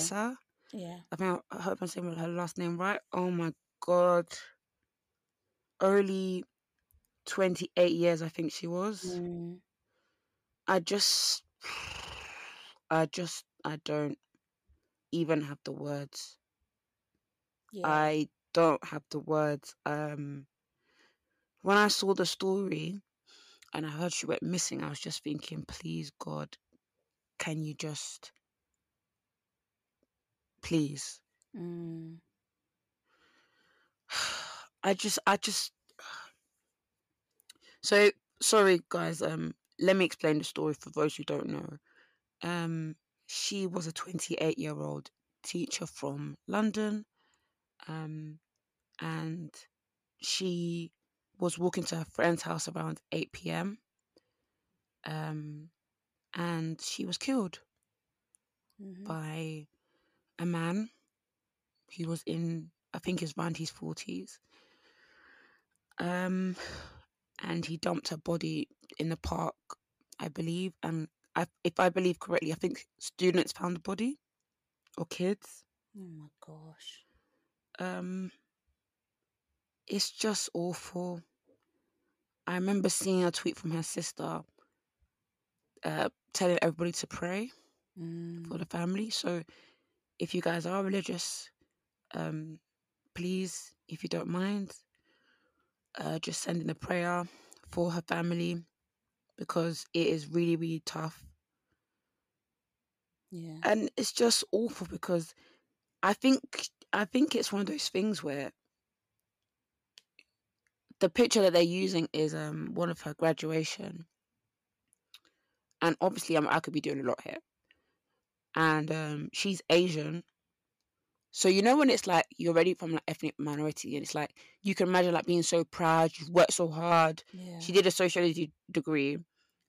A: Yeah
B: I think I hope I'm saying her last name right. Oh my god. Only 28 years, I think she was.
A: Mm,
B: I just, I just, I don't even have the words.
A: yeah
B: I don't have the words. Um, when I saw the story and I heard she went missing, I was just thinking, please God, can you just, please?
A: mm,
B: I just, I just. So sorry, guys. Um, let me explain the story for those who don't know. Um, she was a 28 year old teacher from London. Um, and she was walking to her friend's house around 8 p.m. Um, and she was killed
A: mhm,
B: by a man who was in, I think, his around his 40s. Um, and he dumped her body in the park, I believe. And I, if I believe correctly, I think students found the body or kids.
A: oh my gosh
B: Um, it's just awful. I remember seeing a tweet from her sister uh, telling everybody to pray
A: mm,
B: for the family. So if you guys are religious, um, please, if you don't mind, uh, just send in a prayer for her family because it is really, really tough.
A: yeah
B: And it's just awful because I think I think it's one of those things where the picture that they're using is um one of her graduation. and obviously I'm, I could be doing a lot here. And um, she's Asian, so you know when it's like you're ready from like ethnic minority, and it's like you can imagine like being so proud, you've worked so hard.
A: Yeah.
B: She did a sociology degree,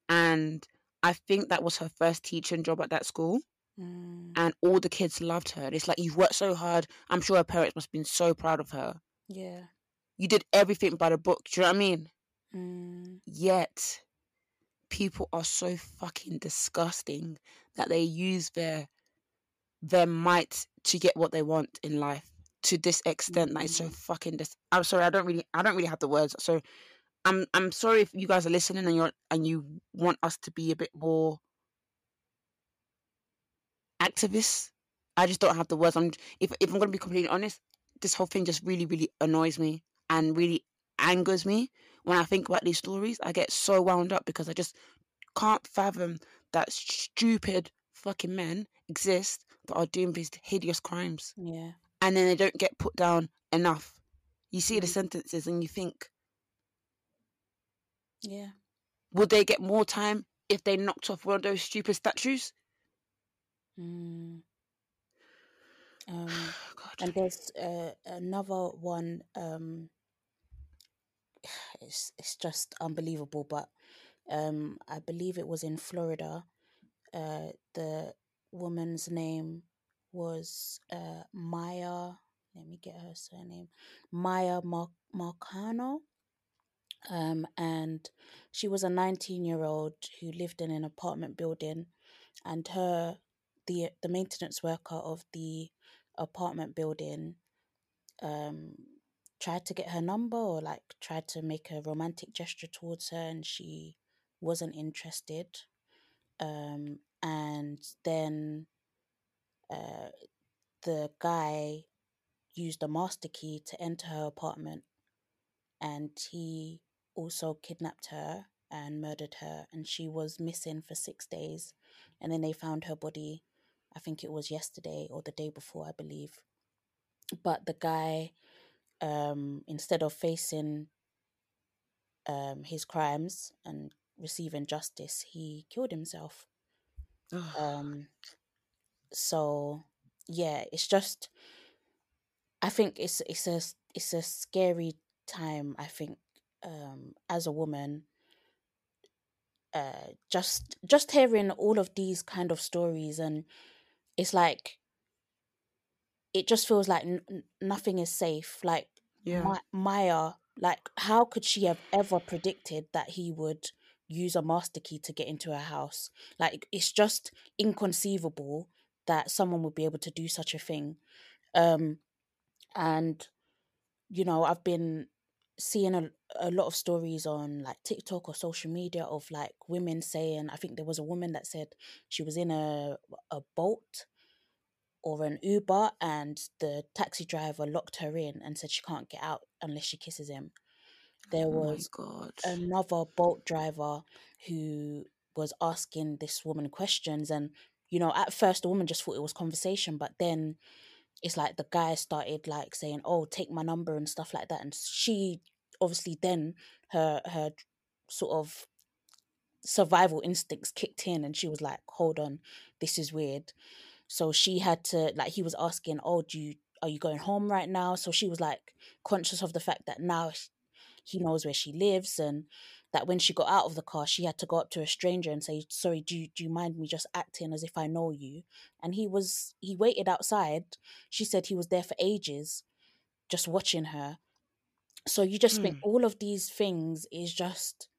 B: and I think that was her first teaching job at that school.
A: Mm,
B: And all the kids loved her. It's like you've worked so hard. I'm sure her parents must have been so proud of her.
A: yeah.
B: You did everything by the book. Do you know what I mean?
A: Mm,
B: Yet people are so fucking disgusting that they use their their might to get what they want in life to this extent that it's so
A: Mhm.
B: fucking dis- I'm sorry, I don't really I don't really have the words. So I'm I'm sorry if you guys are listening and you're and you want us to be a bit more activists. I just don't have the words. I'm if if I'm gonna be completely honest, this whole thing just really, really annoys me and really angers me when I think about these stories. I get so wound up because I just can't fathom that stupid fucking men exist that are doing these hideous crimes
A: yeah.
B: and then they don't get put down enough. You see the
A: Mm.
B: sentences and you think,
A: Yeah.
B: would they get more time if they knocked off one of those stupid statues?
A: Mm. Um,
B: God.
A: and there's uh, another one. Um, it's it's just unbelievable, but um, I believe it was in Florida. Uh, the woman's name was uh, Miya. Let me get her surname. Miya Mar- Marcano. Um, and she was a 19 year old who lived in an apartment building, and her the the maintenance worker of the apartment building um tried to get her number or like tried to make a romantic gesture towards her and she wasn't interested um and then uh the guy used a master key to enter her apartment and he also kidnapped her and murdered her and she was missing for 6 days and then they found her body I think it was yesterday or the day before I believe but the guy um instead of facing um his crimes and receiving justice he killed himself. Um so yeah it's just i think it's it's a it's a scary time i think um as a woman uh just just hearing all of these kind of stories and it's like it just feels like n- nothing is safe like
B: yeah.
A: Ma- Miya, like, how could she have ever predicted that he would use a master key to get into her house? Like, it's just inconceivable that someone would be able to do such a thing. Um, and you know, I've been seeing a, a lot of stories on like TikTok or social media of like women saying, I think there was a woman that said she was in a a Bolt or an Uber and the taxi driver locked her in and said she can't get out unless she kisses him. There
B: oh
A: was another Bolt driver who was asking this woman questions and you know at first the woman just thought it was conversation but then it's like the guy started like saying oh take my number and stuff like that and she obviously then her her sort of survival instincts kicked in and she was like hold on this is weird. So she had to like he was asking oh do you are you going home right now? So she was like conscious of the fact that now he knows where she lives and that when she got out of the car she had to go up to a stranger and say sorry do you, do you mind me just acting as if i know you and he was he waited outside she said he was there for ages just watching her so you just think
B: Hmm.
A: all of these things is just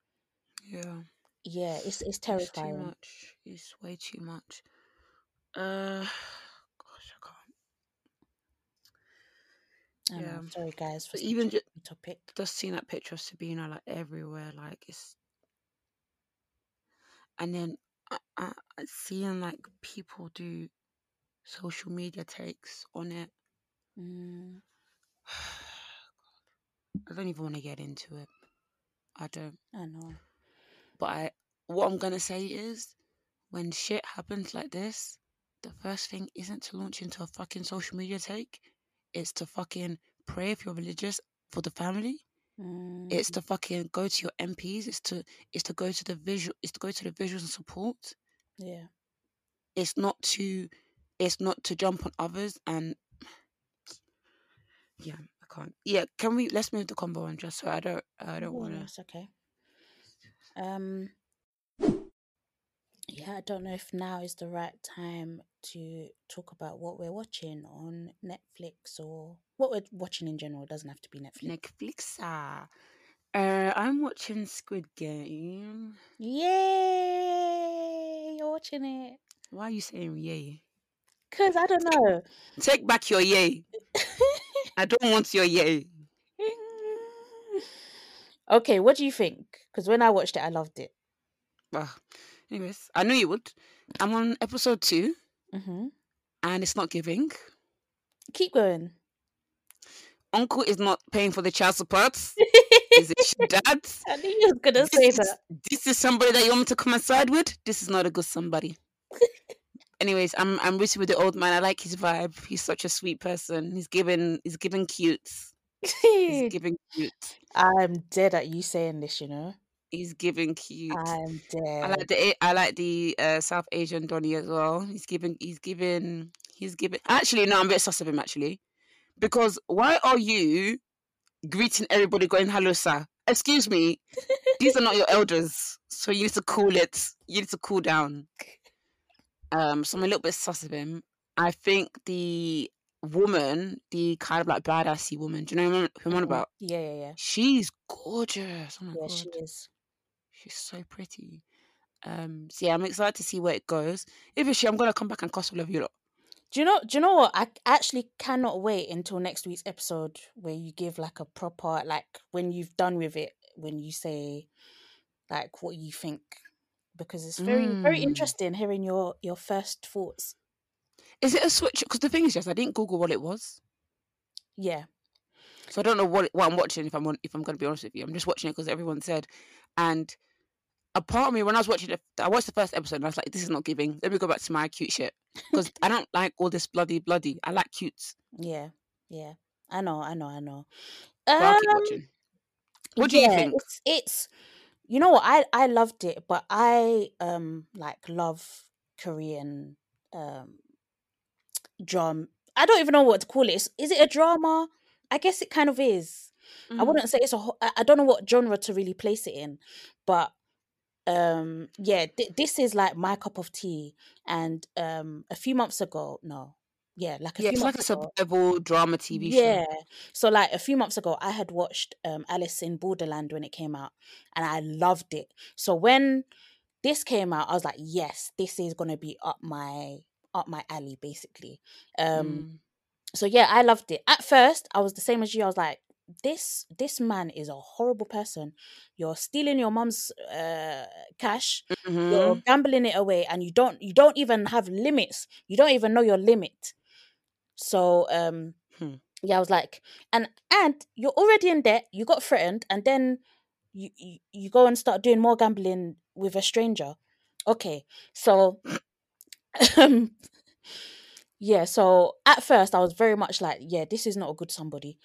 B: yeah.
A: yeah it's it's
B: It's too
A: terrifying
B: much. It's way too much. Uh, gosh, I
A: know.
B: Yeah.
A: sorry guys for
B: even
A: just,
B: ju-
A: topic
B: just seeing that picture of Sabina like everywhere, like it's, and then I, I, I seeing like people do social media takes on it.
A: mm,
B: I don't even want to get into it. I don't.
A: i know
B: But I, what I'm gonna say is, when shit happens like this, the first thing isn't to launch into a fucking social media take. It's to fucking pray if you're religious for the family, It's
A: Mm.
B: to fucking go to your MPs. It's to it's to go to the visual. It's to go to the visuals and support.
A: Yeah.
B: It's not to it's not to jump on others and yeah, I can't. Yeah, can we let's move the combo on just so I don't I don't want to.
A: That's okay. Um. I don't know if now is the right time to talk about what we're watching on Netflix or what we're watching in general. It doesn't have to be Netflix.
B: Netflix. ah. Uh, I'm watching Squid Game.
A: Yay! You're watching it.
B: Why are you saying yay?
A: Cause I don't know.
B: Take back your yay. I don't want your yay.
A: okay, what do you think? Because when I watched it, I loved it.
B: Well, anyways, I knew you would. I'm on episode two,
A: hmm
B: and it's not giving.
A: Keep going.
B: Uncle is not paying for the child support. is it dad?
A: I knew you was gonna
B: This
A: say
B: is,
A: that.
B: this is somebody that you want me to come and side with. This is not a good somebody. Anyways, I'm I'm rooting with the old man. I like his vibe. He's such a sweet person. He's giving he's giving cute. He's giving cute.
A: I'm dead at you saying this. You know,
B: He's giving cute.
A: I'm dead.
B: I like the I like the uh, South Asian Donny as well. He's giving he's giving he's giving actually no, I'm a bit sus of him actually. Because why are you greeting everybody going hello sir? Excuse me. These are not your elders. So you need to cool it. You need to cool down. Um so I'm a little bit sus of him. I think the woman, the kind of like badassy woman, do you know who I'm- who I'm on
A: Mhm.
B: about?
A: Yeah, yeah, yeah.
B: She's gorgeous. Oh my
A: Yeah,
B: god.
A: she is.
B: She's so pretty. Um, so yeah, I'm excited to see where it goes. If it's she, I'm gonna come back and cuss all of you lot.
A: Do you know? Do you know what? I actually cannot wait until next week's episode where you give like a proper like when you've done with it, when you say like what you think, because it's very very
B: Mm.
A: interesting hearing your your first thoughts.
B: Is it a switch? Because the thing is, yes, I didn't Google what it was,
A: Yeah,
B: so I don't know what what I'm watching. If I'm on, if I'm gonna be honest with you, I'm just watching it because everyone said. And a part of me, when I was watching it, I watched the first episode and I was like, "This is not giving." Let me go back to my cute shit because I don't like all this bloody bloody. I like cutes.
A: yeah, yeah. I know, I know, I know.
B: But I'll keep
A: Um,
B: watching. What do you think?
A: It's, it's you know what I I loved it, but I um like love Korean um drama. I don't even know what to call it. Is, is it a drama? I guess it kind of is. I
B: Mhm.
A: wouldn't say it's a. I don't know what genre to really place it in, but um yeah, th- this is like my cup of tea. And um a few months ago, no, yeah, like a
B: Yeah,
A: few
B: it's like a survival drama TV show.
A: Yeah. So like a few months ago I had watched um Alice in Borderland when it came out and I loved it. So when this came out I was like, yes, this is going to be up my up my alley basically. Um
B: Mm.
A: so yeah, I loved it. At first, I was the same as you. I was like, this this man is a horrible person. You're stealing your mom's uh cash. You're
B: Mhm.
A: gambling it away and you don't you don't even have limits. You don't even know your limit. So um
B: Hmm.
A: yeah, I was like, and and you're already in debt. You got threatened, and then you you, you go and start doing more gambling with a stranger. Okay, so um, yeah. So at first, I was very much like, yeah, this is not a good somebody.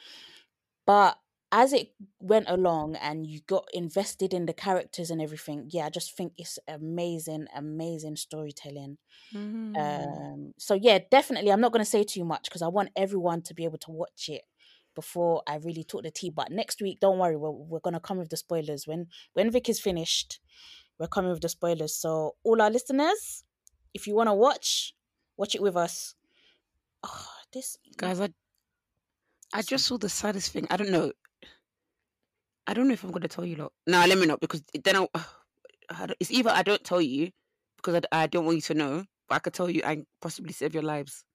A: But as it went along and you got invested in the characters and everything, yeah, I just think it's amazing, amazing storytelling.
B: Mm.
A: Um, so yeah, definitely. I'm not going to say too much because I want everyone to be able to watch it before I really talk the tea. But next week, don't worry, we're we're gonna come with the spoilers when when Vic is finished. We're coming with the spoilers. So all our listeners, if you want to watch, watch it with us. Oh, this
B: Guys, I I just saw the saddest thing. I don't know. I don't know if I'm gonna tell you lot. No, let me not because then I'll, I don't- it's either I don't tell you because I, I don't want you to know, but I could tell you and possibly save your lives.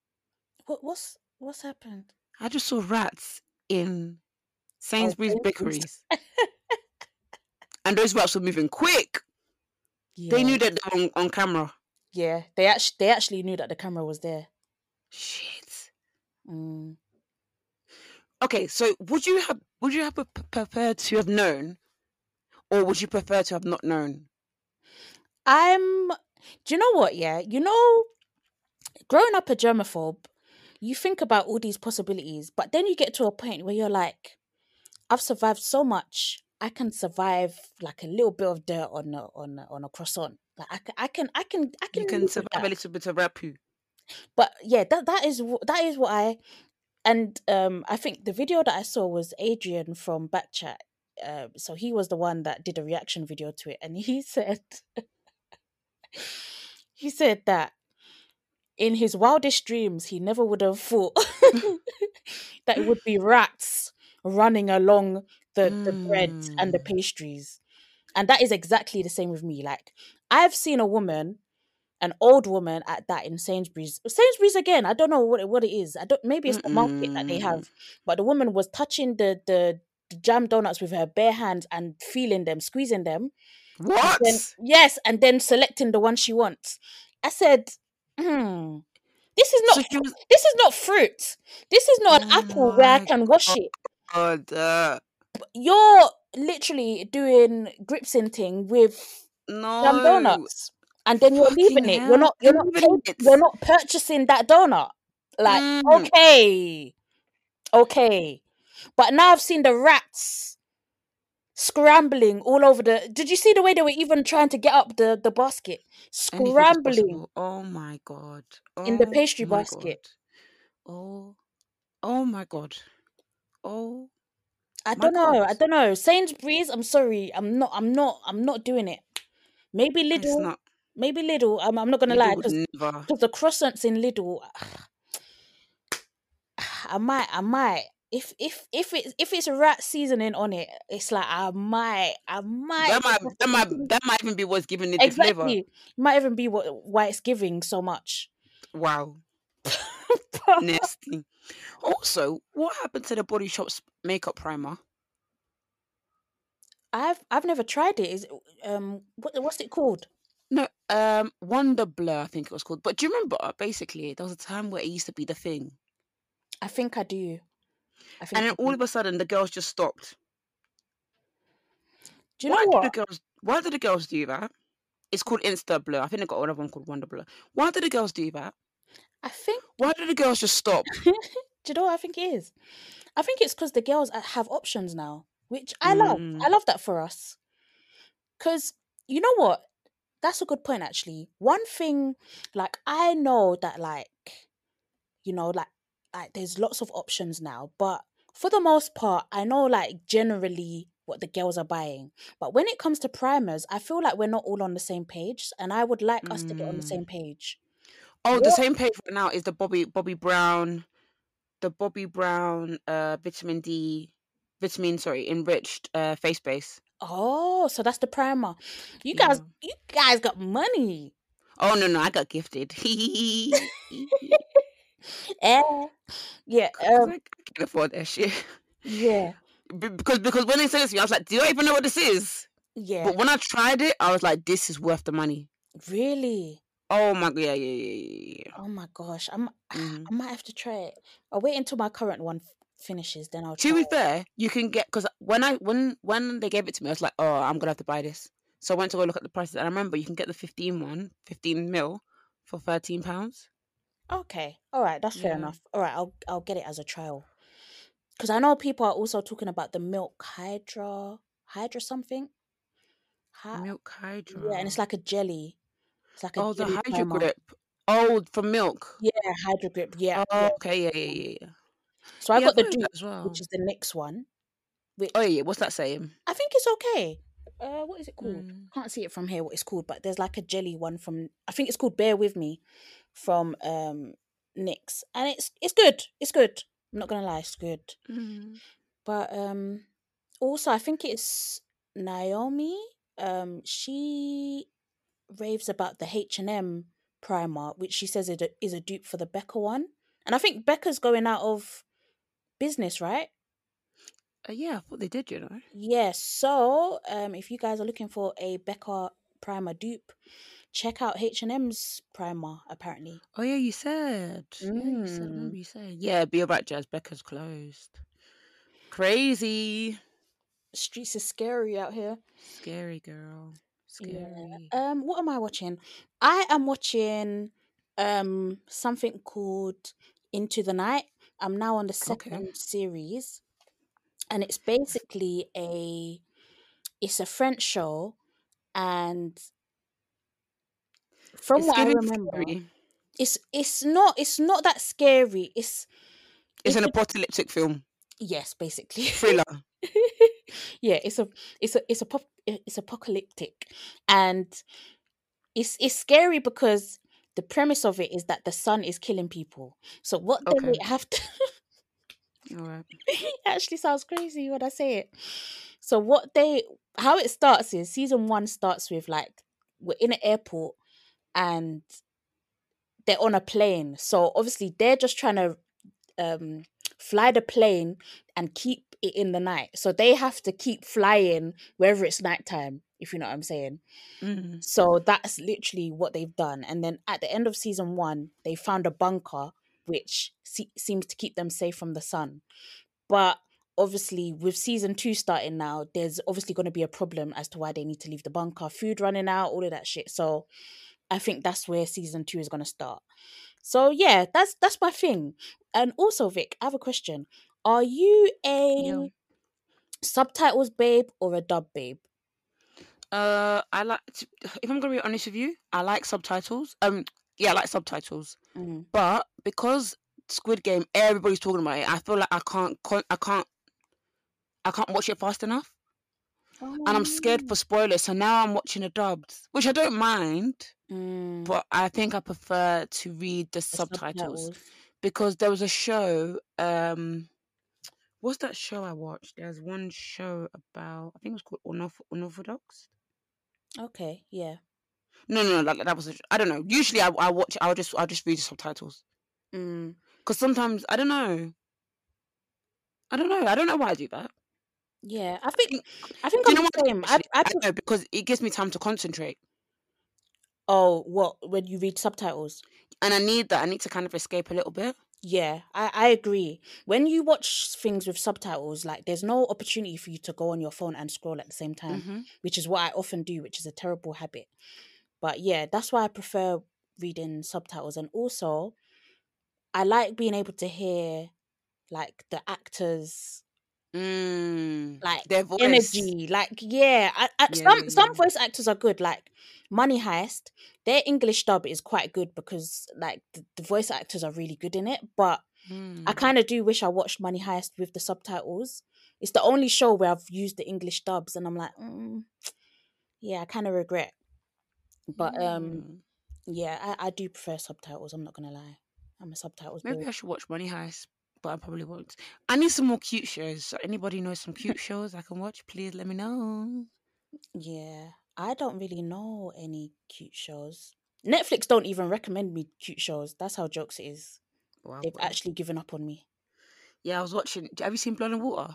A: what what's what's happened?
B: I just saw rats in Sainsbury's
A: Sainsbury's.
B: bakeries, and those rats were moving quick. They knew that they were on, on camera.
A: Yeah, they actually they actually knew that the camera was there.
B: Shit.
A: Mm.
B: Okay, so would you have would you have preferred to have known, or would you prefer to have not known?
A: I'm. Do you know what? Yeah, you know, growing up a germaphobe, you think about all these possibilities, but then you get to a point where you're like, I've survived so much. I can survive like a little bit of dirt on a on a, on a croissant. Like I can, I can, I can, I can.
B: You can survive a little bit of rapu.
A: But yeah, that that is that is what I. And um, I think the video that I saw was Adrian from Backchat. Um, so he was the one that did a reaction video to it, and he said, he said that in his wildest dreams, he never would have thought that it would be rats running along the, the bread and the
B: Mm.
A: pastries. And that is exactly the same with me. Like, I've seen a woman, an old woman at that in Sainsbury's. Sainsbury's again, I don't know what it, what it is. I don't maybe it's the market that they have. But the woman was touching the the, the jam donuts with her bare hands and feeling them, squeezing them. and
B: What?
A: then- yes, and then selecting the one she wants. I said, hmm, this is not
B: So was.
A: this is not fruit. This is not an
B: Oh
A: apple where I can wash it.
B: God, uh,
A: You're literally doing grip thing with jam donuts, and then you're leaving it. You're not. You're not.
B: leaving
A: pay-
B: it.
A: You're not purchasing that donut. Like
B: Mm.
A: okay, okay, but now I've seen the rats scrambling all over the. Did you see the way they were even trying to get up the the basket? Scrambling.
B: Oh my god.
A: in the
B: Oh
A: pastry basket.
B: God. Oh. Oh my god. Oh.
A: I don't know. I don't know. Sainsbury's. I'm sorry. I'm not. I'm not. I'm not doing it. Maybe
B: It's
A: Lidl. Maybe Lidl. I'm. I'm not gonna lie because the croissants in Lidl. I might. I might. If if if it's if it's rat seasoning on it, it's like I might. I might.
B: That might. That might. That might even be what's giving it the flavor.
A: Might even be what why it's giving so much.
B: Wow. Nasty. Also, what happened to the Body Shop's makeup primer?
A: I've I've never tried it. Is it, um what what's it called?
B: No, um, Wonder Blur, I think it was called. But do you remember? Basically, there was a time where it used to be the thing,
A: I think I do. I think.
B: and then
A: I
B: all
A: do.
B: of a sudden, the girls just stopped.
A: do you know
B: why
A: what?
B: did the girls? Why did the girls do that? It's called Insta Blur. I think they got another one called Wonder Blur. Why did the girls do that?
A: I think
B: Why did the girls just stop?
A: Do you know what I think it is? I think it's because the girls uh, have options now, which I love.
B: Mm.
A: I love that for us. Because you know what? That's a good point, actually. One thing, like, I know that, like, you know, like, like there's lots of options now, but for the most part, I know, like, generally what the girls are buying. But when it comes to primers, I feel like we're not all on the same page, and I would like us to get on the
B: Mm.
A: same page.
B: Oh, the same page right now is the Bobbi Bobbi Brown, the Bobbi Brown uh vitamin D, vitamin sorry enriched uh face base.
A: Oh, so that's the primer. You guys, you guys got money.
B: Oh no no, I got gifted.
A: Eh? Yeah.
B: Cause
A: Um.
B: I, can't afford that shit.
A: Yeah.
B: Because because when they said this to me, I was like, do I even know what this is?
A: Yeah.
B: But when I tried it, I was like, this is worth the money.
A: Really.
B: Oh my god, yeah yeah yeah yeah.
A: Oh my gosh. I'm.
B: yeah. Mhm.
A: I might have to try it. I'll wait until my current one finishes, then I'll
B: To
A: try.
B: be fair, you can get because when I when when they gave it to me, I was like, oh, I'm gonna have to buy this. So I went to go look at the prices, and I remember you can get the 15 one, 15 mil, for 13 pounds.
A: Okay. All right. That's fair
B: Yeah.
A: enough. All right. I'll I'll get it as a trial. Because I know people are also talking about the milk hydra hydra something. Hy-
B: Milk Hydra.
A: yeah, and it's like a jelly. It's like a
B: oh, the Hydra grip. Oh, for milk.
A: Yeah, hydro grip. Yeah.
B: Oh, okay, yeah, yeah, yeah. yeah.
A: So I
B: yeah,
A: got the
B: I've heard
A: dupe,
B: as well.
A: which is the next one. Which
B: Oh yeah, what's that saying?
A: I think it's okay. Uh, what is it called?
B: Mm.
A: Can't see it from here. What it's called, but there's like a jelly one from. I think it's called Bare With Me, from um NYX, and it's it's good. It's good. I'm not gonna lie, it's good.
B: Mm.
A: But um, also I think it's Naomi. Um, she raves about the H and M primer, which she says is a, is a dupe for the Becca one, and I think Becca's going out of business, right?
B: Uh, yeah, I thought they did, you know.
A: Yes. So, um, if you guys are looking for a Becca primer dupe, check out H and M's primer. Apparently,
B: Oh yeah, you said. Yeah, you said.
A: Mm.
B: Remember you said. Yeah, be about Jas. Becca's closed. Crazy.
A: streets is scary out here.
B: Scary girl. Scary.
A: Um, what am I watching? I am watching um something called Into the Night. I'm now on the
B: Okay.
A: second series. and it's basically a it's a French show, and from
B: It's
A: what I
B: giving
A: remember,
B: scary.
A: it's it's not it's not that scary. It's
B: It's an apocalyptic film
A: yes, basically
B: thriller.
A: yeah, it's a it's a it's a pop, it's apocalyptic, and it's it's scary because the premise of it is that the sun is killing people. So what they
B: Okay.
A: have to
B: All right.
A: it actually sounds crazy when I say it. So what they how it starts is season one starts with like we're in an airport and they're on a plane. So obviously they're just trying to um fly the plane and keep it in the night. So they have to keep flying wherever it's nighttime, if you know what I'm saying.
B: Mm.
A: So that's literally what they've done. And then at the end of season one, they found a bunker which se- seems to keep them safe from the sun. But obviously, with season two starting now, there's obviously going to be a problem as to why they need to leave the bunker, food running out, all of that shit. So I think that's where season two is going to start. So yeah, that's that's my thing. And also, Vic, I have a question. Are you a subtitles babe or a dub babe?
B: Uh, I like. To, if I'm gonna be honest with you, I like subtitles. Um, yeah, I like subtitles.
A: Mm.
B: But because Squid Game, everybody's talking about it. I feel like I can't. I can't. I can't watch it fast enough, and I'm scared for spoilers. So now I'm watching the dubbed, which I don't mind.
A: Mm,
B: But I think I prefer to read the
A: the
B: subtitles because there was a show. Um, what's that show I watched? There's one show about. I think it was called Unorth- Unorthodox.
A: Okay, yeah.
B: No, no, no. That, that was. A, I don't know. Usually, I, I watch. I'll just. I'll just read the subtitles
A: Mm.
B: because sometimes I don't know. I don't know. I don't know why I do that.
A: Yeah, I think I think
B: you
A: I'm
B: know
A: the same. I, I
B: I
A: think,
B: know because it gives me time to concentrate,
A: oh, what when you read subtitles?
B: and I need that. I need to kind of escape a little bit.
A: Yeah, I, I agree. When you watch things with subtitles, like there's no opportunity for you to go on your phone and scroll at the same time,
B: hmm
A: which is what I often do, which is a terrible habit. But yeah, that's why I prefer reading subtitles, and also I like being able to hear like the actors
B: Mm,
A: like
B: their voice.
A: energy like yeah I, I,
B: Yeah,
A: some
B: yeah,
A: some
B: yeah.
A: voice actors are good like money heist their english dub is quite good because like the, the voice actors are really good in it but i
B: Mm.
A: kind of do wish i watched money heist with the subtitles it's the only show where i've used the english dubs and i'm like mm, yeah i kind of regret but um
B: Mm.
A: yeah I, I do prefer subtitles i'm not gonna lie i'm a subtitles
B: Maybe
A: babe.
B: I should watch Money Heist, but I probably won't. I need some more cute shows. So anybody knows some cute shows I can watch? Please let me know.
A: Yeah, I don't really know any cute shows. Netflix don't even recommend me cute shows. That's how jokes it is.
B: Wow,
A: They've
B: wow.
A: actually given up on me.
B: Yeah, I was watching. Have you seen Blood and Water?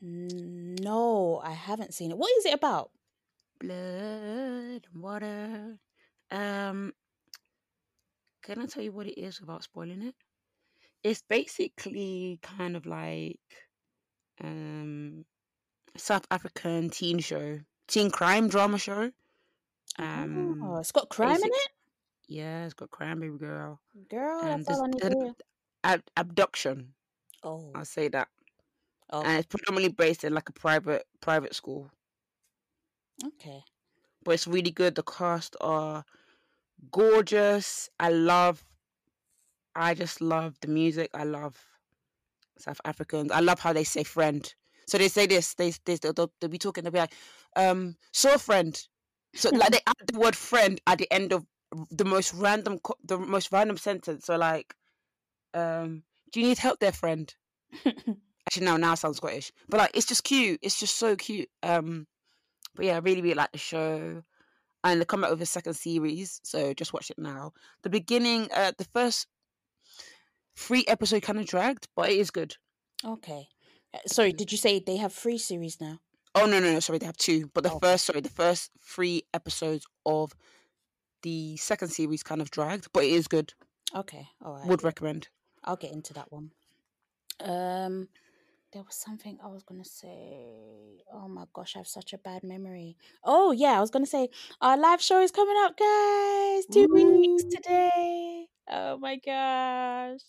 A: No, I haven't seen it. What is it about?
B: Blood and Water. Um, can I tell you what it is without spoiling it? It's basically kind of like um South African teen show, teen crime drama show. Um,
A: oh, it's got crime in it?
B: Yeah, it's got crime, baby girl.
A: Girl,
B: and
A: that's all I need to hear.
B: Ab- abduction.
A: Oh,
B: I'll say that.
A: oh,
B: And it's predominantly based in like a private private school,
A: okay.
B: but it's really good. The cast are gorgeous. I love. I just love the music. I love South Africans. I love how they say friend. So they say this. They they they'll, they'll, be talking. They'll be like, um, so friend. So like they add the word friend at the end of the most random co- the most random sentence. So like, um, do you need help there, friend? Actually, no, now it sounds Scottish. But like, it's just cute. It's just so cute. Um, but yeah, I really really like the show. And they come out with a second series, so just watch it now. The beginning, uh, the first three episode kind of dragged, but it is good.
A: okay. Uh, Sorry, did you say they have three series now?
B: Oh no, no, no, sorry, they have two. But the
A: Okay.
B: first, sorry, the first three episodes of the second series kind of dragged, but it is good.
A: Okay, all right.
B: Would recommend.
A: I'll get into that one. Um, there was something I was gonna say. Oh my gosh, I have such a bad memory. Oh yeah, I was gonna say our live show is coming up, guys. Two weeks
B: Woo.
A: today. Oh my gosh.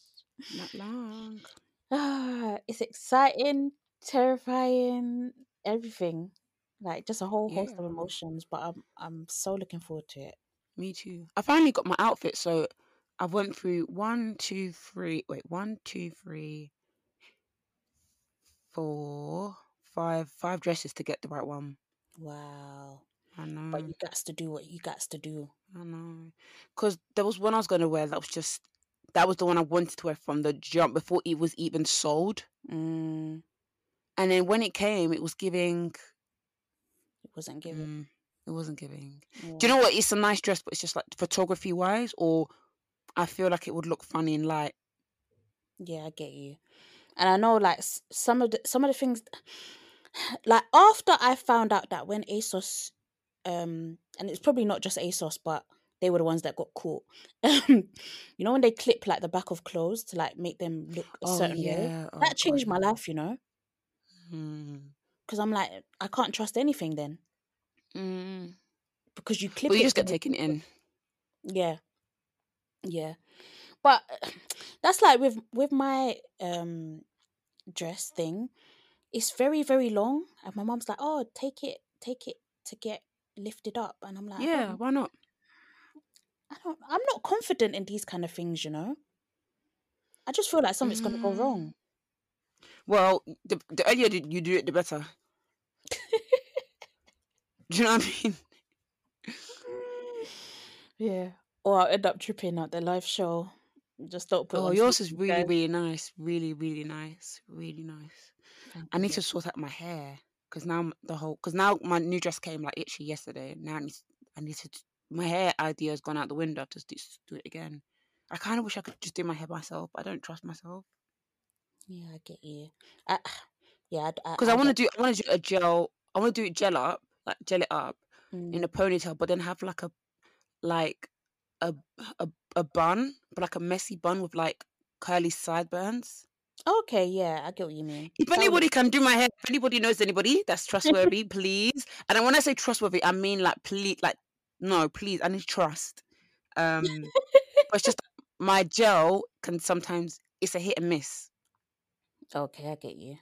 B: Not long.
A: Ah, it's exciting, terrifying, everything. Like just a whole host of emotions. But I'm I'm so looking forward to it.
B: Me too. I finally got my outfit, so I went through one, two, three. Wait, one, two, three, four, five, five dresses to get the right one.
A: Wow.
B: I know.
A: But you got to do what you got to do.
B: I know. Because there was one I was going to wear that was just, that was the one I wanted to wear from the jump before it was even sold.
A: Mm,
B: And then when it came, it was giving,
A: it wasn't giving.
B: mm, it wasn't giving.
A: Yeah.
B: Do you know what? It's a nice dress, but it's just like photography wise, or I feel like it would look funny in light.
A: Yeah, I get you. And I know like some of the some of the things like after I found out that when ASOS um and it's probably not just ASOS but they were the ones that got caught. you know when they clip like the back of clothes to like make them look a certain way?
B: Oh,
A: That
B: God,
A: changed my life, you know?
B: Mm.
A: Because I'm like I can't trust anything then
B: Mm.
A: because you clip
B: But you
A: it
B: just get taken in.
A: Yeah. Yeah. But that's like with with my um dress thing. It's very very long and my mom's like, "Oh, take it take it to get lifted up." And I'm like,
B: Yeah,
A: don't-
B: why not?
A: I don't I'm not confident in these kind of things, you know? I just feel like something's going to go
B: Mm.
A: wrong.
B: Well, the, the earlier you do it, the better. Do you know what I mean?
A: Yeah. Or I'll end up tripping at the live show. Just don't put
B: Oh,
A: on
B: yours is really,
A: guys.
B: really nice. Really, really nice. Really nice.
A: Thank
B: I need
A: you.
B: to sort out my hair because now the whole because now my new dress came like itchy yesterday. Now I need to, I need to my hair idea has gone out the window to do, do it again. I kind of wish I could just do my hair myself. I don't trust myself
A: Yeah, I get you. I, yeah, I,
B: because I, want to do I want to do a gel. I want to do it gel up, like gel it up
A: Mm.
B: in a ponytail, but then have like a like a a a bun, but like a messy bun with like curly sideburns.
A: Okay, yeah, I get what you mean.
B: If
A: That would-
B: anybody can do my hair, if anybody knows anybody that's trustworthy, please. And when I say trustworthy, I mean like please, like no, please. I need trust. Um, but it's just my gel can sometimes it's a hit and miss.
A: Okay, I get you.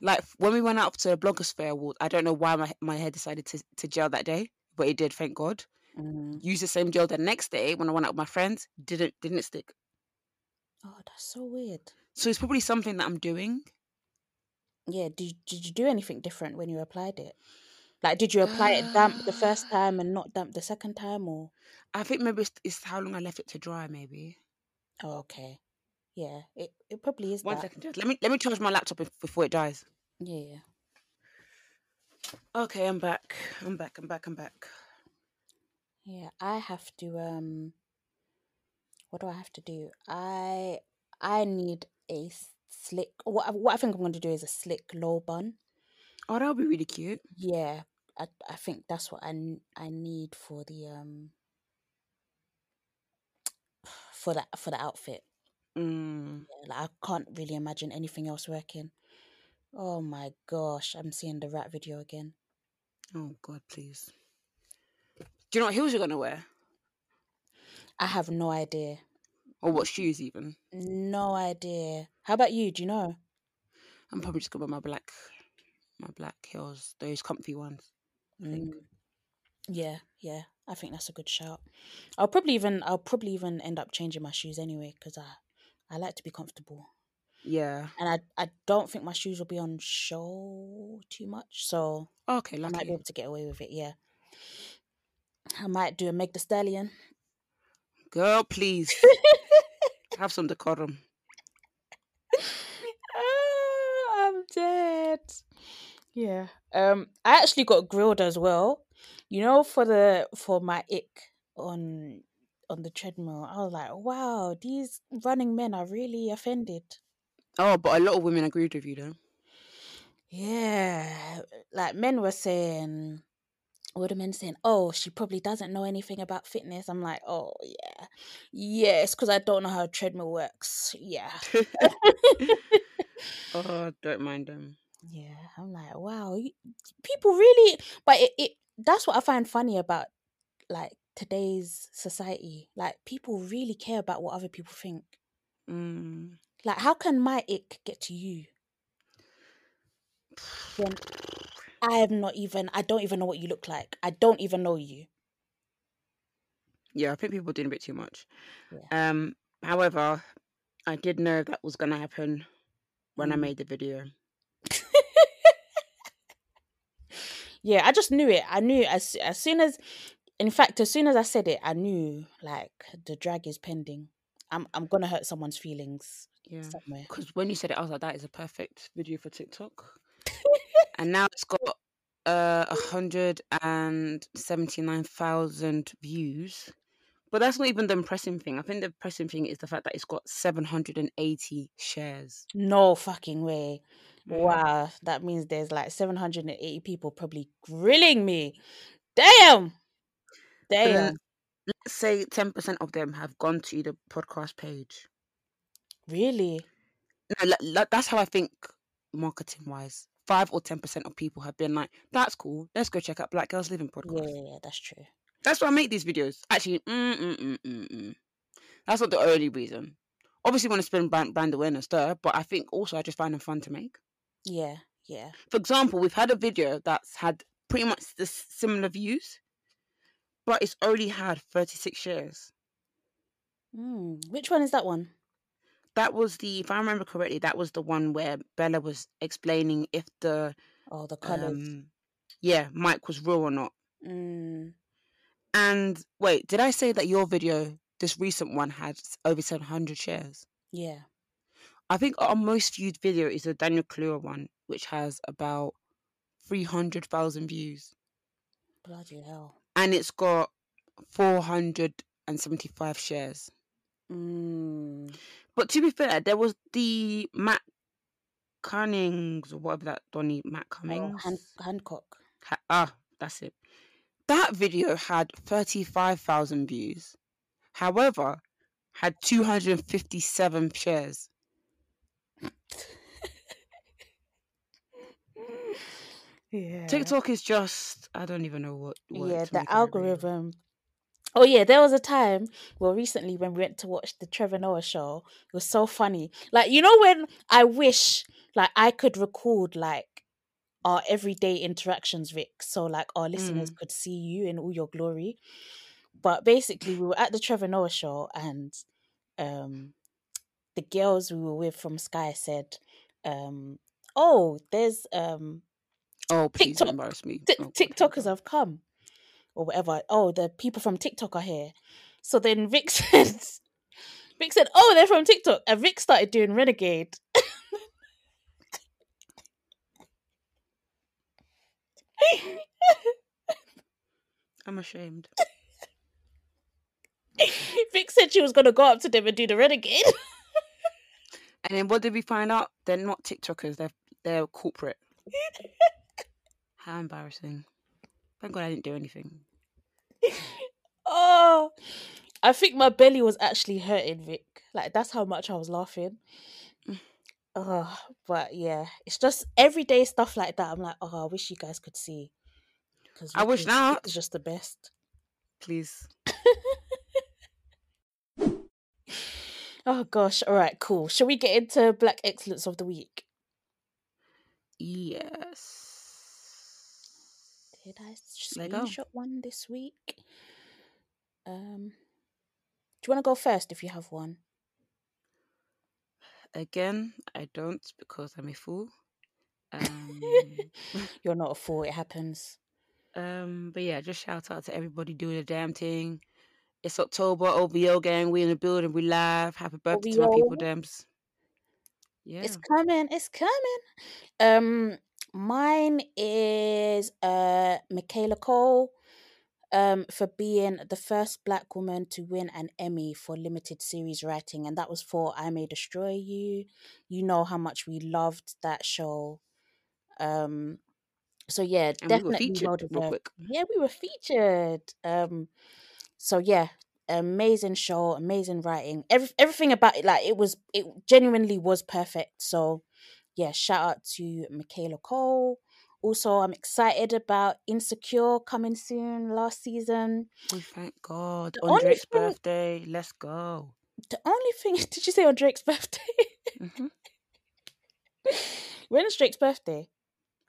B: Like when we went out to the Bloggers Fair Award, I don't know why my my hair decided to to gel that day, but it did. Thank God.
A: Mm.
B: Use the same gel the next day when I went out with my friends. Didn't didn't stick.
A: Oh, that's so weird.
B: So it's probably something that I'm doing.
A: Yeah, did did you do anything different when you applied it? Like, did you apply it damp the first time and not damp the second time, or?
B: I think maybe it's, it's how long I left it to dry. Maybe.
A: Oh, okay. Yeah, it, it probably is
B: One
A: that.
B: second, just let me let me charge my laptop bef- before it dies.
A: Yeah, yeah.
B: Okay, I'm back. I'm back. I'm back. I'm back.
A: Yeah, I have to um what do I have to do? I I need a slick what I, what I think I'm going to do is a slick low bun.
B: Oh, that would be really cute.
A: Yeah, I I think that's what I n- I need for the um for that for the outfit.
B: Mm.
A: Yeah, like I can't really imagine anything else working. Oh my gosh, I'm seeing the rat video again.
B: Oh God, please. Do you know what heels you're gonna wear,
A: I have no idea.
B: or what shoes even?
A: No idea. How about you? Do you know?
B: I'm probably just gonna wear my black, my black heels, those comfy ones. I think.
A: Mm. Yeah, yeah. I think that's a good shout. I'll probably even I'll probably even end up changing my shoes anyway because I I like to be comfortable
B: Yeah.
A: and I I don't think my shoes will be on show too much, so
B: Okay,
A: I might be able to get away with it. Yeah, I might do a Meg the Stallion.
B: Girl, please have some decorum.
A: Ah, I'm dead. Yeah. Um, I actually got grilled as well. You know, for the for my ick on on the treadmill, I was like, wow, these running men are really offended.
B: Oh, but a lot of women agreed with you though.
A: Yeah, like men were saying, what are men saying? Oh, she probably doesn't know anything about fitness. I'm like, oh yeah, yeah, it's because I don't know how a treadmill works. Yeah,
B: oh, don't mind them.
A: Yeah. I'm like, wow, you, people really, but it, it that's what I find funny about like today's society. Like people really care about what other people think.
B: Mm.
A: Like, how can my ick get to you? When I have not even, I don't even know what you look like. I don't even know you.
B: Yeah, I think people are doing a bit too much.
A: Yeah.
B: Um, however, I did know that was gonna happen when I
A: Mm.
B: made the video.
A: Yeah, I just knew it. I knew as as soon as, in fact, as soon as I said it, I knew like the drag is pending. I'm I'm gonna hurt someone's feelings
B: Yeah.
A: somewhere.
B: Because when you said it, I was like, that is a perfect video for TikTok. and now it's got uh 179,000 views. But that's not even the impressive thing. I think the impressive thing is the fact that it's got 780 shares.
A: No fucking way.
B: Mhm.
A: Wow, that means there's like 780 people probably grilling me. Damn. Damn.
B: let's say 10% of them have gone to the podcast page.
A: Really?
B: No, like, that's how I think marketing wise. Five or 10% of people have been like, that's cool. Let's go check out Black Gals Livin'
A: Yeah,
B: podcast.
A: yeah, yeah, that's true.
B: That's why I make these videos. Actually, mm, mm, mm, mm, mm. that's not the only reason. Obviously, want to spend brand, brand awareness there, but I think also I just find them fun to make.
A: Yeah, yeah.
B: For example, we've had a video that's had pretty much the similar views, but it's only had 36 shares.
A: Mm. Which one is that one?
B: That was the, if I remember correctly, that was the one where Bella was explaining if the,
A: Oh, the colors.
B: um, yeah, Mike was real or not.
A: Mm.
B: And wait, did I say that your video, this recent one, had over 700 shares?
A: Yeah.
B: I think our most viewed video is the Daniel Kaluuya one, which has about 300,000 views.
A: Bloody hell.
B: And it's got 475 shares.
A: Mm.
B: But to be fair, there was the Matt Cunnings, or whatever that Donny, Matt
A: Oh,
B: Cummings.
A: Han- Hancock.
B: Ha- ah, that's it. That video had 35,000 views. However, had 257 shares.
A: Yeah.
B: TikTok is just, I don't even know what.
A: yeah, the
B: make of it, really.
A: algorithm. Oh yeah, there was a time, well, recently when we went to watch the Trevor Noah show, it was so funny. Like you know when I wish like I could record like our everyday interactions, Rick, so like our listeners
B: Mm.
A: could see you in all your glory. But basically, we were at the Trevor Noah show, and um, the girls we were with from Sky said, um, "Oh, there's um
B: Oh, please
A: TikTok-
B: don't embarrass me.
A: Ti-
B: Oh, God, here we
A: TikTokers have come or whatever. Oh, the people from TikTok are here. So then Vic said, Vic said, "Oh, they're from TikTok," and Rick started doing Renegade.
B: I'm ashamed.
A: Vic said she was gonna go up to them and do the Renegade.
B: And then what did we find out? They're not TikTokers. They're they're corporate. How embarrassing. Thank God I didn't do anything.
A: oh, I think my belly was actually hurting, Vic. Like that's how much I was laughing. Oh, but yeah, it's just everyday stuff like that. I'm like, oh, I wish you guys could see. Because
B: I wish not.
A: It's just the best.
B: Please.
A: Oh gosh. All right, cool. Shall we get into Black Excellence of the Week?
B: Yes.
A: Did I screenshot one this week? Um, do you want to go first if you have one?
B: Again, I don't because I'm a fool. Um,
A: You're not a fool. It happens.
B: um, but yeah, just shout out to everybody doing the damn thing. It's October, OVO gang. We in the building. We live. Happy birthday to my people, Dems. Yeah.
A: It's coming. It's coming. Um, mine is uh Michaela Coel. Um, for being the first black woman to win an Emmy for limited series writing, and that was for I May Destroy You. You know how much we loved that show. Um, so yeah,
B: And we were
A: definitely
B: featured,
A: well
B: real
A: deserved.
B: quick.
A: Yeah, we were featured. Um, so yeah, amazing show, amazing writing. Every everything about it, like it was, it genuinely was perfect. So yeah, shout out to Michaela Coel. Also, I'm excited about Insecure coming soon. Last season.
B: Oh, thank God.
A: The
B: On Drake's
A: thing-
B: birthday. Let's go.
A: The only thing, did you say on Drake's birthday?
B: hmm
A: When's Drake's birthday?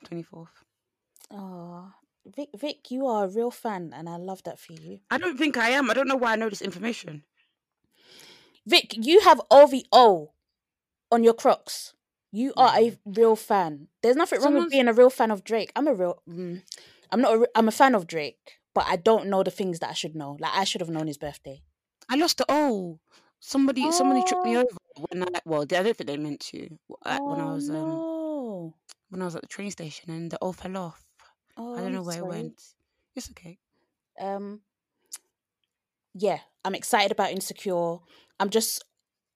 B: 24th.
A: Oh, Vic, Vic, you are a real fan, and I love that for you.
B: I don't think I am. I don't know why I know this information.
A: Vic, you have OVO on your Crocs. You are a real fan. There's nothing wrong with being a real fan of Drake. I'm a real. Mm, I'm not. A, I'm a fan of Drake, but I don't know the things that I should know. Like I should have known his birthday.
B: I lost the oh. Somebody somebody tripped me
A: Oh.
B: over when I well, I don't think they meant to uh, when I
A: Oh,
B: was um
A: no.
B: when I was at the train station and the all fell off.
A: Oh,
B: I don't
A: I'm
B: know where
A: sorry.
B: it went. It's okay.
A: um yeah i'm excited about insecure i'm just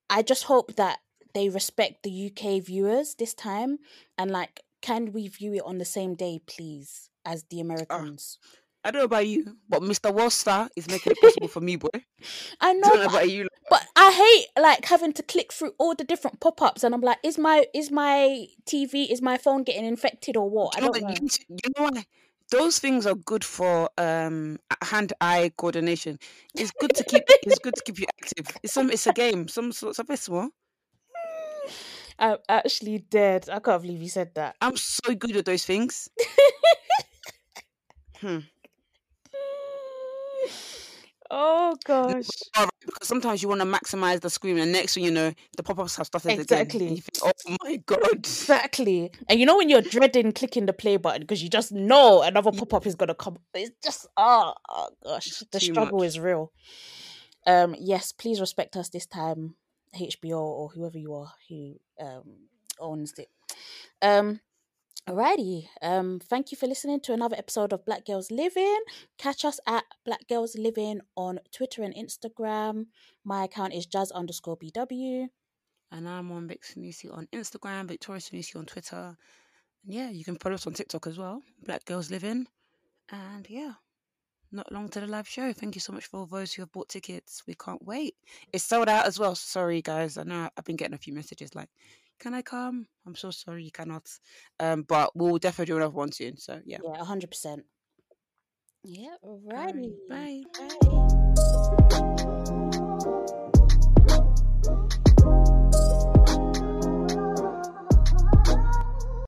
A: i just hope that they respect the uk viewers this time and like can we view it on the same day please as the americans
B: I don't know about you, but Mr. Worcester is making it possible for me, boy.
A: i know
B: don't know
A: but,
B: about you.
A: but i hate like having to click through all the different pop-ups and i'm like is my is my tv is my phone getting infected or what i don't know
B: you, you know what? Those things are good for um hand-eye coordination. It's good to keep. it's good to keep you active. It's some. It's a game. Some sorts of small.
A: I'm actually dead i can't believe you said that
B: I'm so good at those things. Hmm.
A: oh gosh
B: but because sometimes you want to maximize the screen, and next thing you know, the pop-ups have started again.
A: Exactly.
B: You think, oh my god.
A: Exactly. And you know when you're dreading clicking the play button because you just know another pop up is gonna come. It's just oh, oh gosh,
B: It's
A: the struggle
B: much.
A: is real. Um, yes, please respect us this time, HBO or whoever you are who um owns it. Um, alrighty. Um, thank you for listening to another episode of Black Gals Livin'. Catch us at Black Gals Livin' on Twitter and Instagram. My account is jas underscore BW.
B: And I'm on Vic Sanusi on Instagram, Victoria Sanusi on Twitter. And yeah, you can follow us on TikTok as well, Black Gals Livin'. And yeah, not long to the live show. Thank you so much for all those who have bought tickets. We can't wait. It's sold out as well. Sorry, guys. I know I've been getting a few messages like, can I come? I'm so sorry you cannot. Um, but we'll definitely do another one soon. So yeah.
A: Yeah, hundred percent. Yeah,
B: Alright,
A: alrighty.
B: bye.
A: Bye.